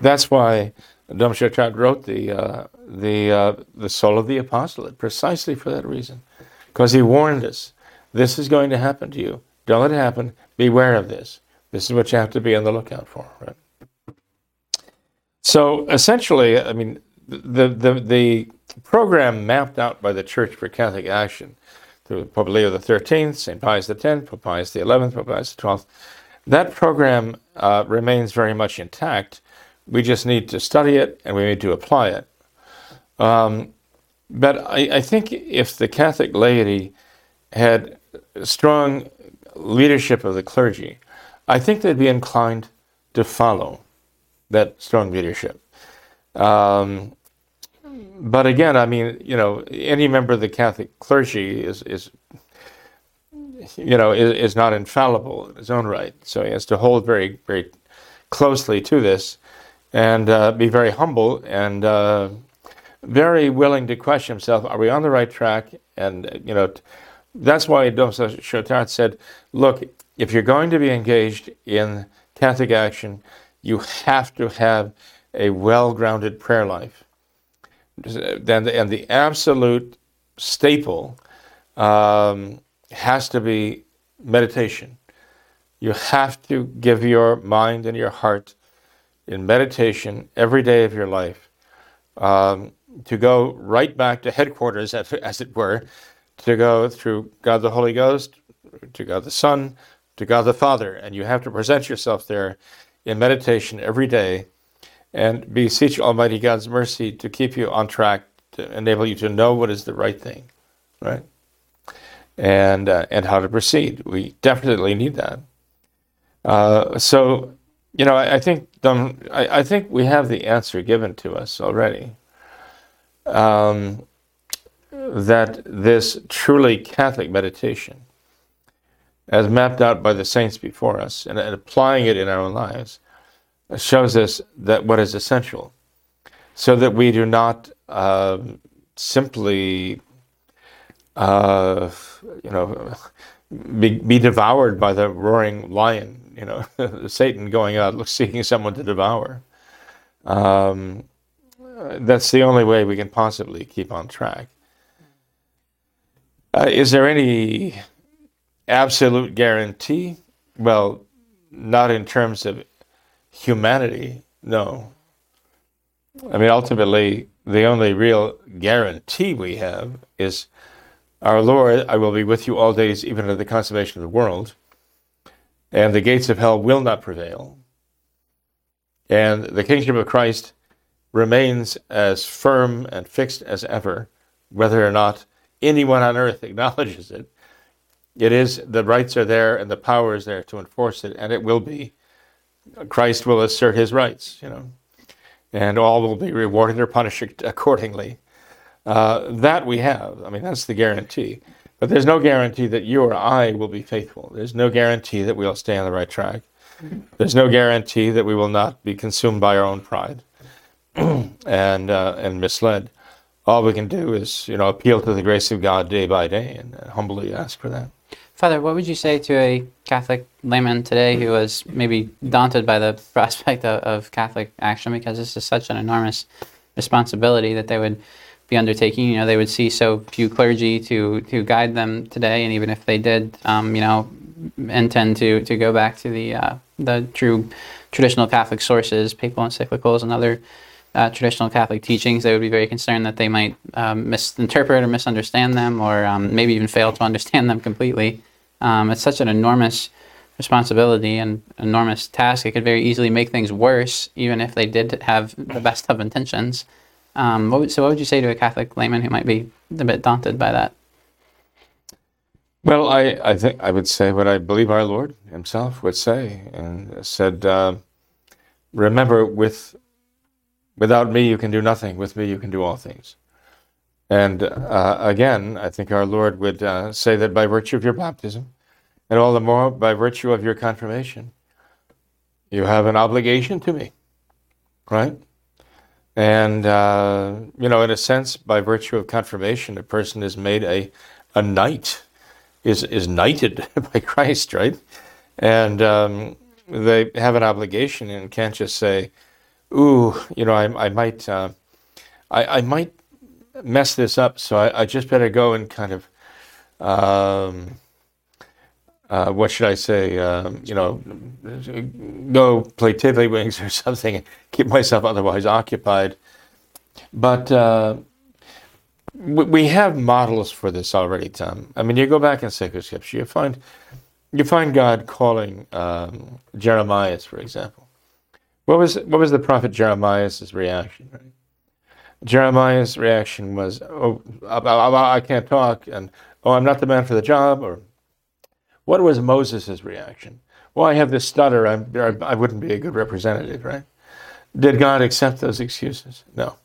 that's why Dom Chautard wrote the uh, the uh, the soul of the apostolate precisely for that reason, because he warned us: this is going to happen to you. Don't let it happen. Beware of this. This is what you have to be on the lookout for. Right. So essentially, I mean, the the the program mapped out by the Church for Catholic Action through Pope Leo XIII, St. Pius X, Pope Pius XI, Pope Pius XII. That program uh, remains very much intact. We just need to study it and we need to apply it. Um, but I, I, think if the Catholic laity had strong leadership of the clergy, I think they'd be inclined to follow that strong leadership. Um, but again, I mean, you know, any member of the Catholic clergy is, is you know, is, is not infallible in his own right. So he has to hold very, very closely to this and uh, be very humble and uh, very willing to question himself are we on the right track? And, you know, that's why Dom Chautard said, look, if you're going to be engaged in Catholic action, you have to have a well grounded prayer life then the, and the absolute staple um, has to be meditation. You have to give your mind and your heart in meditation every day of your life um, to go right back to headquarters, as, as it were, to go through God the Holy Ghost, to God the Son, to God the Father. And you have to present yourself there in meditation every day and beseech Almighty God's mercy to keep you on track, to enable you to know what is the right thing, right? And uh, and how to proceed. We definitely need that. Uh, so, you know, I, I think um, I, I, think we have the answer given to us already. Um, that this truly Catholic meditation, as mapped out by the saints before us, and, and applying it in our own lives shows us that what is essential, so that we do not uh, simply, uh, you know, be, be, devoured by the roaring lion. You know, (laughs) Satan going out seeking someone to devour. Um, that's the only way we can possibly keep on track. Uh, is there any absolute guarantee? Well, not in terms of humanity, no. I mean, ultimately, the only real guarantee we have is our Lord, I will be with you all days, even to the consummation of the world, and the gates of hell will not prevail. And the kingship of Christ remains as firm and fixed as ever whether or not anyone on earth (laughs) acknowledges it. It is the rights are there and the power is there to enforce it, and it will be. Christ will assert his rights, you know, and all will be rewarded or punished accordingly. Uh, that we have. I mean, that's the guarantee. But there's no guarantee that you or I will be faithful. There's no guarantee that we'll stay on the right track. There's no guarantee that we will not be consumed by our own pride (clears throat) and uh, and misled. All we can do is, you know, appeal to the grace of God day by day and humbly ask for that. Father, what would you say to a Catholic layman today who was maybe daunted by the (laughs) prospect of, of Catholic action because this is such an enormous responsibility that they would be undertaking? You know, they would see so few clergy to to guide them today, and even if they did, um, you know, intend to to go back to the uh, the true traditional Catholic sources, papal encyclicals, and other uh, traditional Catholic teachings, they would be very concerned that they might um, misinterpret or misunderstand them, or um, maybe even fail to (laughs) understand them completely. Um, it's such an enormous responsibility and enormous task. It could very easily make things worse, even if they did have the best of intentions. Um, what would, so, what would you say to a Catholic layman who might be a bit daunted by that? Well, I, I think I would say what I believe our Lord Himself would say, and said, uh, "Remember, with without me you can do nothing. With me you can do all things." And uh, again, I think our Lord would uh, say that by virtue of your baptism, and all the more by virtue of your confirmation, you have an obligation to me, right? And, uh, you know, in a sense, by virtue of confirmation, a person is made a, a knight, is, is knighted (laughs) by Christ, right? And um, they have an obligation and can't just say, ooh, you know, I, I might, uh, I, I might mess this up, so I, I just better go and kind of, um, uh, what should I say? Um, you know, go play tiddlywinks (laughs) or something, and keep myself otherwise occupied. But uh, we have models for this already, Tom. I mean, you go back in sacred scripture, you find you find God calling um, Jeremiah, for example. What was what was the prophet Jeremiah's reaction? Right? Jeremiah's reaction was, "Oh, I, can't talk," and "Oh, I'm not the man for the job," or what was Moses' reaction? Well, I have this stutter. I'm, I wouldn't be a good representative, right? Did God accept those excuses? No.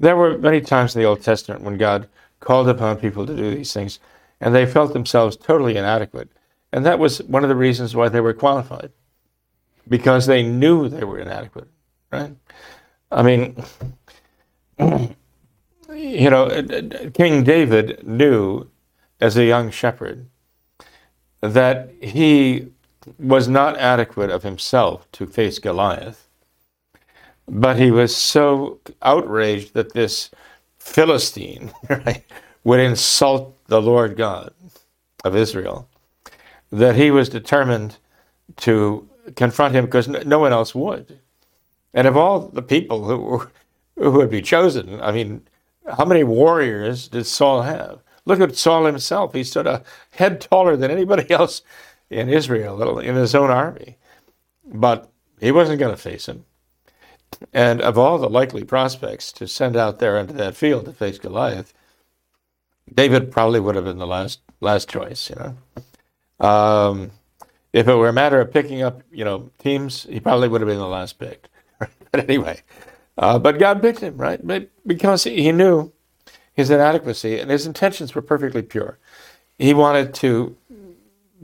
There were many times in the Old Testament when God called upon people to do these things, and they felt themselves totally inadequate. And that was one of the reasons why they were qualified, because they knew they were inadequate, right? I mean, (clears throat) you know, uh, uh, King David knew as a young shepherd that he was not adequate of himself to face Goliath, but he was so outraged that this Philistine (laughs) right, would insult the Lord God of Israel that he was determined to confront him because no one else would. And of all the people who, who would be chosen, I mean, how many warriors did Saul have? Look at Saul himself. He stood a head taller than anybody (laughs) else in Israel, in his own army. But he wasn't going to face him. And of all the likely prospects to send out there into that field to face Goliath, David probably would have been the last last choice. You know, um, if it were a matter of picking up, you know, teams, he probably would have been the last picked. (laughs) but anyway, uh, but God picked him, right? Because he knew his inadequacy, and his intentions were perfectly pure. He wanted to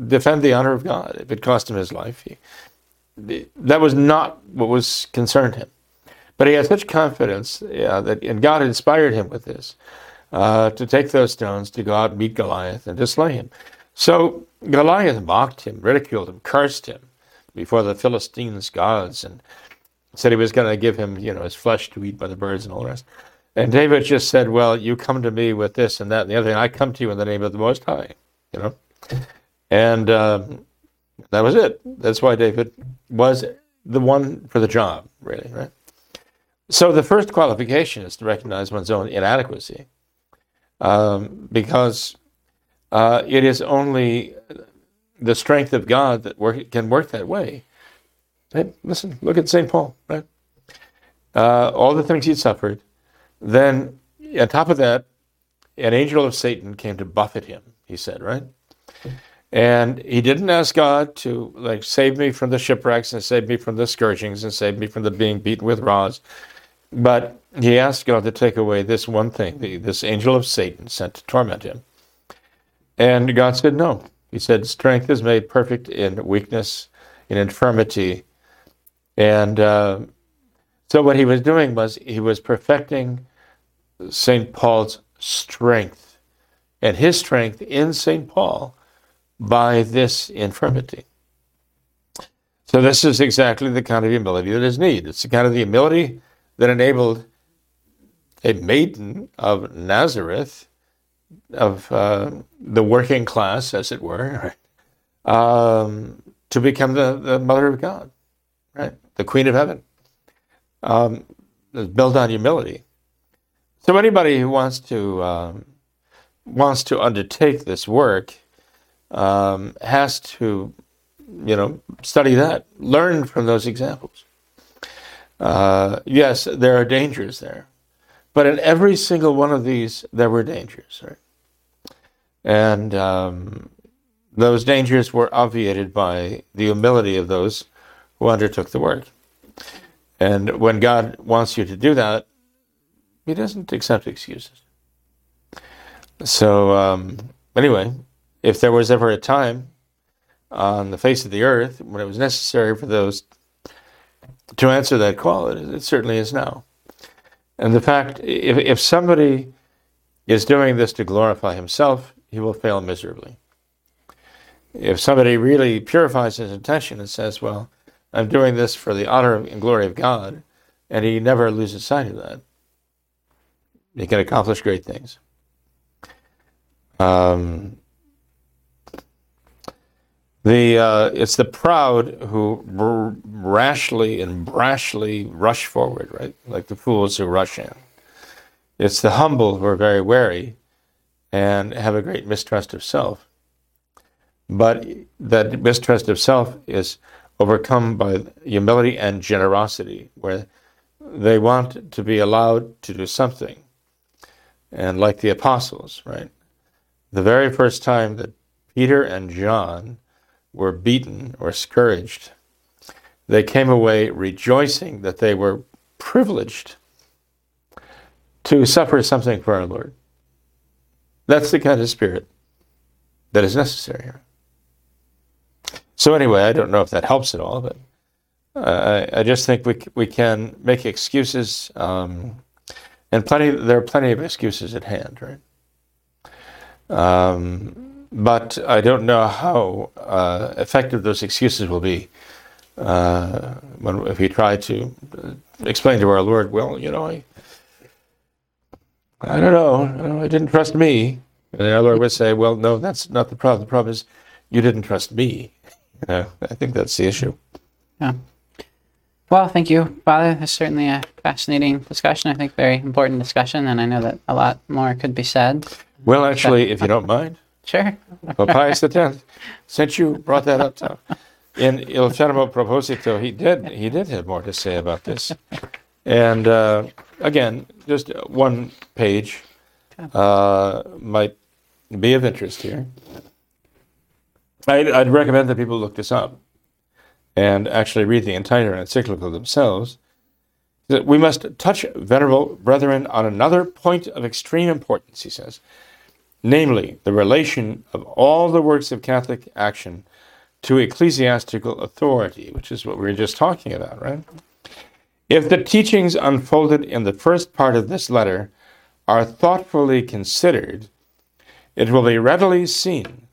defend the honor of God if it cost him his life. He, that was not what was concerned him. But he had such confidence yeah, that, and God inspired him with this, uh, to take those stones to go out and meet Goliath and to slay him. So Goliath mocked him, ridiculed him, cursed him before the Philistines' gods, and said he was going to give him, you know, his flesh to eat by the birds and all the rest. And David just said, Well, you come to me with this and that and the other thing. I come to you in the name of the Most High, you know? And um, that was it. That's why David was the one for the job, really, right? So the first qualification is to recognize one's own inadequacy um, because uh, it is only the strength of God that work, can work that way. Hey, listen, look at St. Paul, right? Uh, all the things he'd suffered, then, on top of that, an angel of Satan came to buffet him, he said, right? And he didn't ask God to like save me from the shipwrecks and save me from the scourgings and save me from the being beaten with rods. But he asked God to take away this one thing, the, this angel of Satan sent to torment him. And God said no. He said, Strength is made perfect in weakness, in infirmity. And uh, so what he was doing was he was perfecting St. Paul's strength and his strength in St. Paul by this infirmity. So, this is exactly the kind of humility that is needed. It's the kind of the humility that enabled a maiden of Nazareth, of uh, the working class, as it were, (laughs) um, to become the, the mother of God, right? The queen of heaven. Um, built on humility. So anybody who wants to um, wants to undertake this work um, has to, you know, study that, learn from those examples. Uh, yes, there are dangers there, but in every single one of these, there were dangers, right? And um, those dangers were obviated by the humility of those who undertook the work. And when God wants you to do that, He doesn't accept excuses. So, um, anyway, if there was ever a time on the face of the earth when it was necessary for those to answer that call, it, it certainly is now. And the fact, if, if somebody is doing this to glorify himself, he will fail miserably. If somebody really purifies his intention and says, Well, I'm doing this for the honor and glory of God, and he never loses sight of that, he can accomplish great things. Um, the uh, it's the proud who rashly and brashly rush forward, right? Like the fools who rush in. It's the humble who are very wary and have a great mistrust of self. But that mistrust of self is overcome by humility and generosity, where they want to be allowed to do something. And like the apostles, right? The very first time that Peter and John were beaten or scourged, they came away rejoicing that they were privileged to suffer something for our Lord. That's the kind of spirit that is necessary here. So, anyway, I don't know if that helps at all, but uh, I, I, just think we, we can make excuses, um, and plenty. there are plenty of excuses at hand, right? Um, but I don't know how uh, effective those excuses will be uh, when, if we try to uh, explain to our Lord, well, you know, I, I don't know, I didn't trust me. And our Lord would say, well, no, that's not the problem. The problem is you didn't trust me. Know, I think that's the issue. Yeah. Well, thank you, Father. It's certainly a fascinating discussion. I think very important discussion, and I know that a lot more could be said. Well, actually, if you don't mind. Sure. well, Pius X, since you brought that up, Tom, in Il Fermo Proposito, he did he did have more to say about this. And uh, again, just one page uh, might be of interest here. I'd, I'd recommend that people look this up and actually read the entire encyclical themselves. We must touch, venerable brethren, on another point of extreme importance, he says namely, the relation of all the works of Catholic action to ecclesiastical authority, which is what we were just talking about, right? If the teachings unfolded in the first part of this letter are thoughtfully considered, it will be readily seen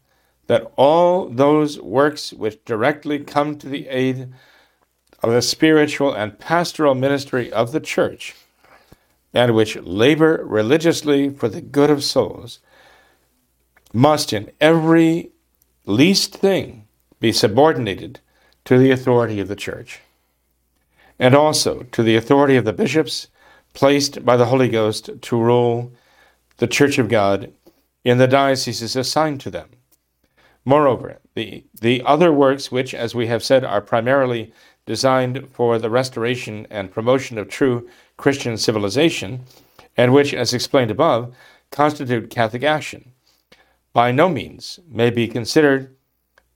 that all those works which directly come to the aid of the spiritual and pastoral ministry of the Church, and which labor religiously for the good of souls, must in every least thing be subordinated to the authority of the church, and also to the authority of the bishops placed by the Holy Ghost to rule the Church of God in the dioceses assigned to them. Moreover, the, the other works, which, as we have said, are primarily designed for the restoration and promotion of true Christian civilization, and which, as explained above, constitute Catholic action, by no means may be considered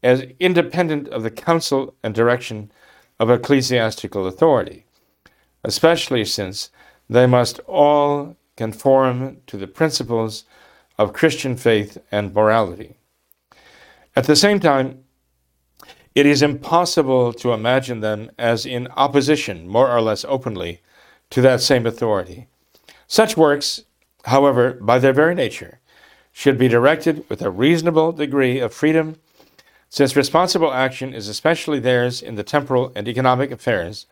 as independent of the counsel and direction of ecclesiastical authority, especially since they must all conform to the principles of Christian faith and morality. At the same time, it is impossible to imagine them as in opposition, more or less openly, to that same authority. Such works, however, by their very nature, should be directed with a reasonable degree of freedom, since responsible action is especially theirs in the temporal and economic affairs,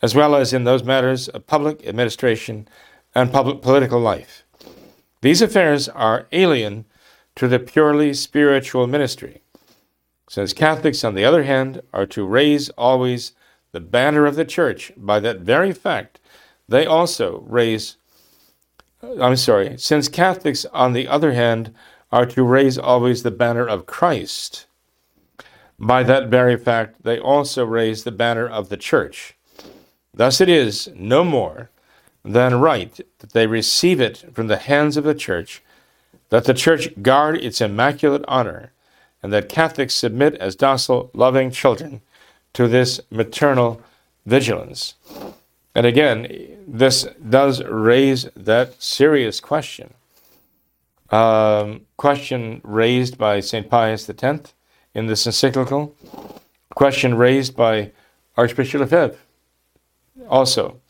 as well as in those matters of public administration and public political life. These affairs are alien to the purely spiritual ministry since Catholics, on the other hand, are to raise always the banner of the Church, by that very fact, they also raise, uh, I'm sorry, since Catholics, on the other hand, are to raise always the banner of Christ, by that very fact, they also raise the banner of the Church. Thus it is no more than right that they receive it from the hands of the Church, that the Church guard its immaculate honor and that Catholics submit as docile, loving children to this maternal vigilance. And again, this does raise that serious question. Um, question raised by St. Pius X in this encyclical, question raised by Archbishop Lefebvre also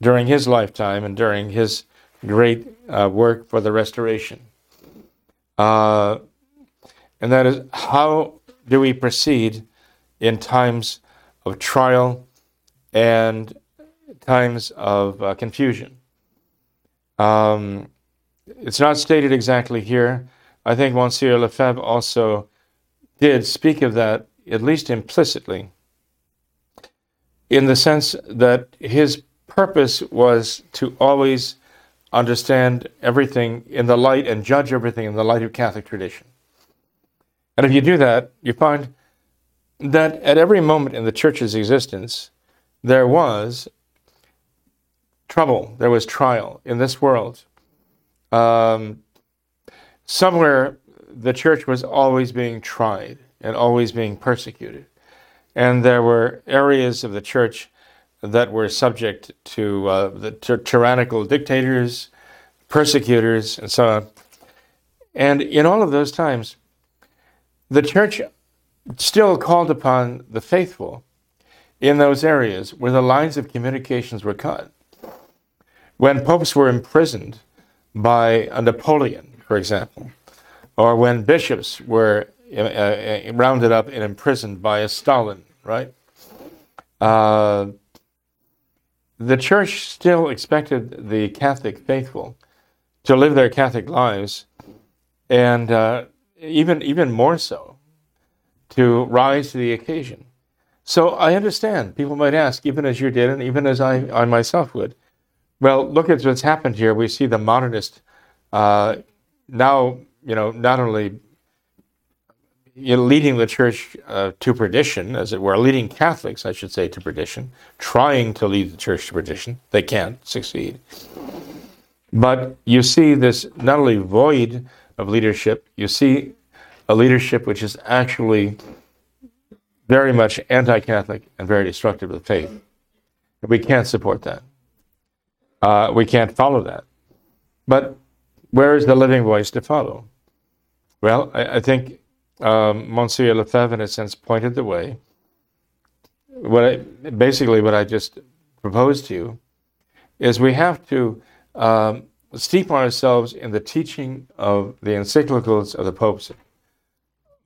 during his lifetime and during his great uh, work for the restoration. Uh, and that is how do we proceed in times of trial and times of uh, confusion. Um, it's not stated exactly here. I think Monseigneur Lefebvre also did speak of that, at least implicitly, in the sense that his purpose was to always understand everything in the light and judge everything in the light of Catholic tradition. And if you do that, you find that at every moment in the church's existence, there was trouble, there was trial in this world. Um, somewhere the church was always being tried and always being persecuted. And there were areas of the church that were subject to uh, the ty- tyrannical dictators, persecutors, and so on. And in all of those times, the church still called upon the faithful in those areas where the lines of communications were cut. When popes were imprisoned by a Napoleon, for example, or when bishops were uh, uh, rounded up and imprisoned by a Stalin, right? Uh, the church still expected the Catholic faithful to live their Catholic lives and uh, even even more so, to rise to the occasion. So I understand. People might ask, even as you did, and even as I, I myself would. Well, look at what's happened here. We see the modernist uh, now, you know, not only you know, leading the church uh, to perdition, as it were, leading Catholics, I should say, to perdition, trying to lead the church to perdition. They can't succeed. But you see this not only void of leadership, you see a leadership which is actually very much anti Catholic and very destructive of the faith. We can't support that. Uh, we can't follow that. But where is the living voice to follow? Well, I, I think um, Monseigneur Lefebvre, a sense, pointed the way. What I, basically, what I just proposed to you is we have to um, steep ourselves in the teaching of the encyclicals of the popes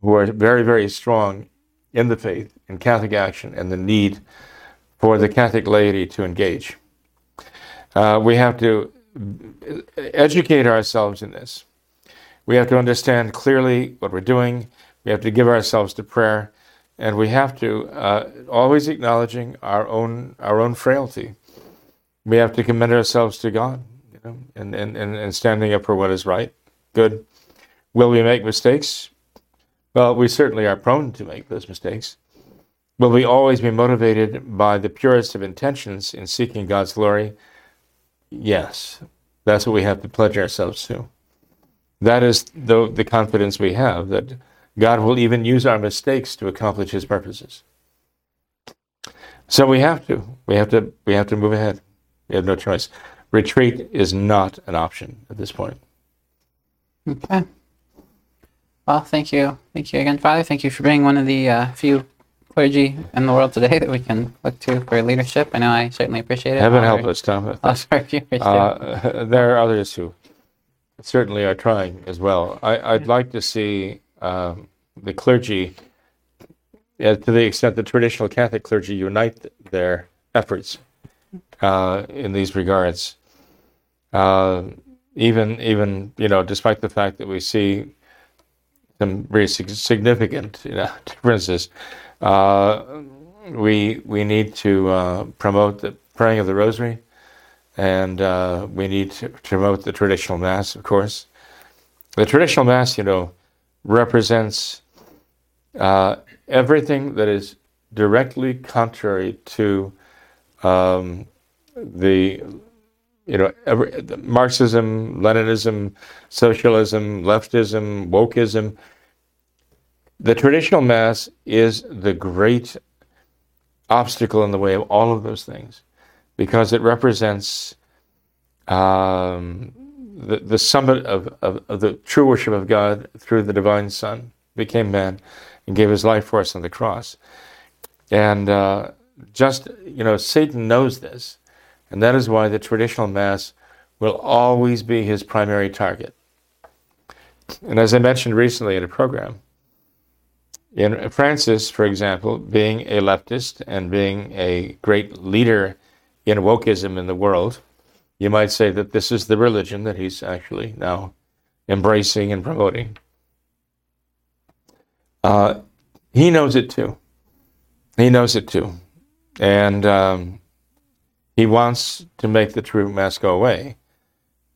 who are very, very strong in the faith, in Catholic action, and the need for the Catholic laity to engage. Uh, we have to educate ourselves in this. We have to understand clearly what we're doing. We have to give ourselves to prayer, and we have to uh, always acknowledging our own our own frailty. We have to commend ourselves to God know, and, and, and standing up for what is right. Good. Will we make mistakes? Well, we certainly are prone to make those mistakes. Will we always be motivated by the purest of intentions in seeking God's glory? Yes. That's what we have to pledge ourselves to. That is the, the confidence we have that God will even use our mistakes to accomplish his purposes. So we have to. We have to we have to move ahead. We have no choice. Retreat is not an option at this point. Okay. Well, thank you. Thank you again, Father. Thank you for being one of the uh, few clergy in the world today that we can look to for leadership. I know I certainly appreciate it. Heaven help us, Tom. all of our viewers too. Uh, (laughs) there are others who certainly are trying as well. I, I'd like to see um, the clergy, uh, to the extent the traditional Catholic clergy, unite their efforts uh, in these regards. Uh, even, even you know, despite the fact that we see some very sig- significant you know, (laughs) differences, uh, we we need to uh, promote the praying of the Rosary and uh, we need to promote the traditional mass, of course. The traditional mass, you know, represents uh, everything that is directly contrary to um, the, you know, every, Marxism, Leninism, socialism, leftism, wokeism. The traditional mass is the great obstacle in the way of all of those things because it represents um, the, the summit of, of, of the true worship of God through the divine Son, became man, and gave his life for us on the cross. And uh, just, you know, Satan knows this, and that is why the traditional Mass will always be his primary target. And as I mentioned recently in a program, in Francis, for example, being a leftist and being a great leader in wokeism in the world, you might say that this is the religion that he's actually now embracing and promoting. Uh, he knows it too. He knows it too. And um, he wants to make the true mass go away.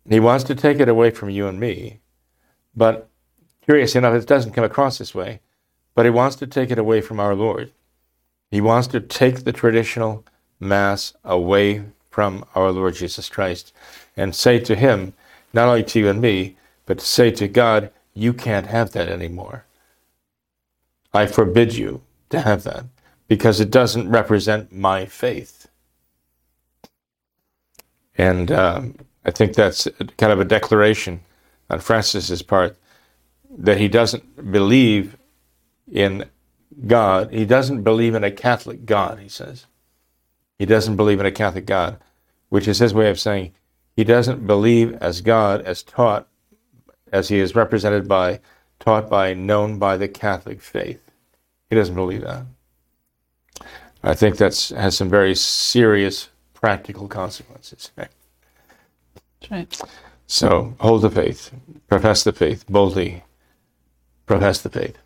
He wants to take it away from you and me. But curious enough, it doesn't come across this way. But he wants to take it away from our Lord. He wants to take the traditional Mass away from our Lord Jesus Christ and say to Him, not only to you and me, but to say to God, you can't have that anymore. I forbid you to have that because it doesn't represent my faith. And um, I think that's kind of a declaration on Francis's part that he doesn't believe in God. He doesn't believe in a Catholic God, he says. He doesn't believe in a Catholic God, which is his way of saying he doesn't believe as God as taught, as he is represented by, taught by, known by the Catholic faith. He doesn't believe that. I think that has some very serious practical consequences. That's right. So hold the faith, profess the faith, boldly profess the faith.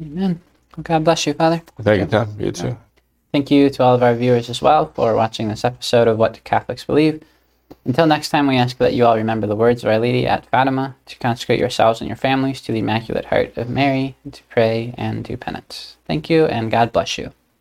Amen. Well, God bless you, Father. Thank you, Tom. You too. Thank you to all of our viewers as well for watching this episode of What Do Catholics Believe. Until next time, we ask that you all remember the words of Our Lady at Fatima to consecrate yourselves and your families to the Immaculate Heart of Mary, to pray and do penance. Thank you, and God bless you.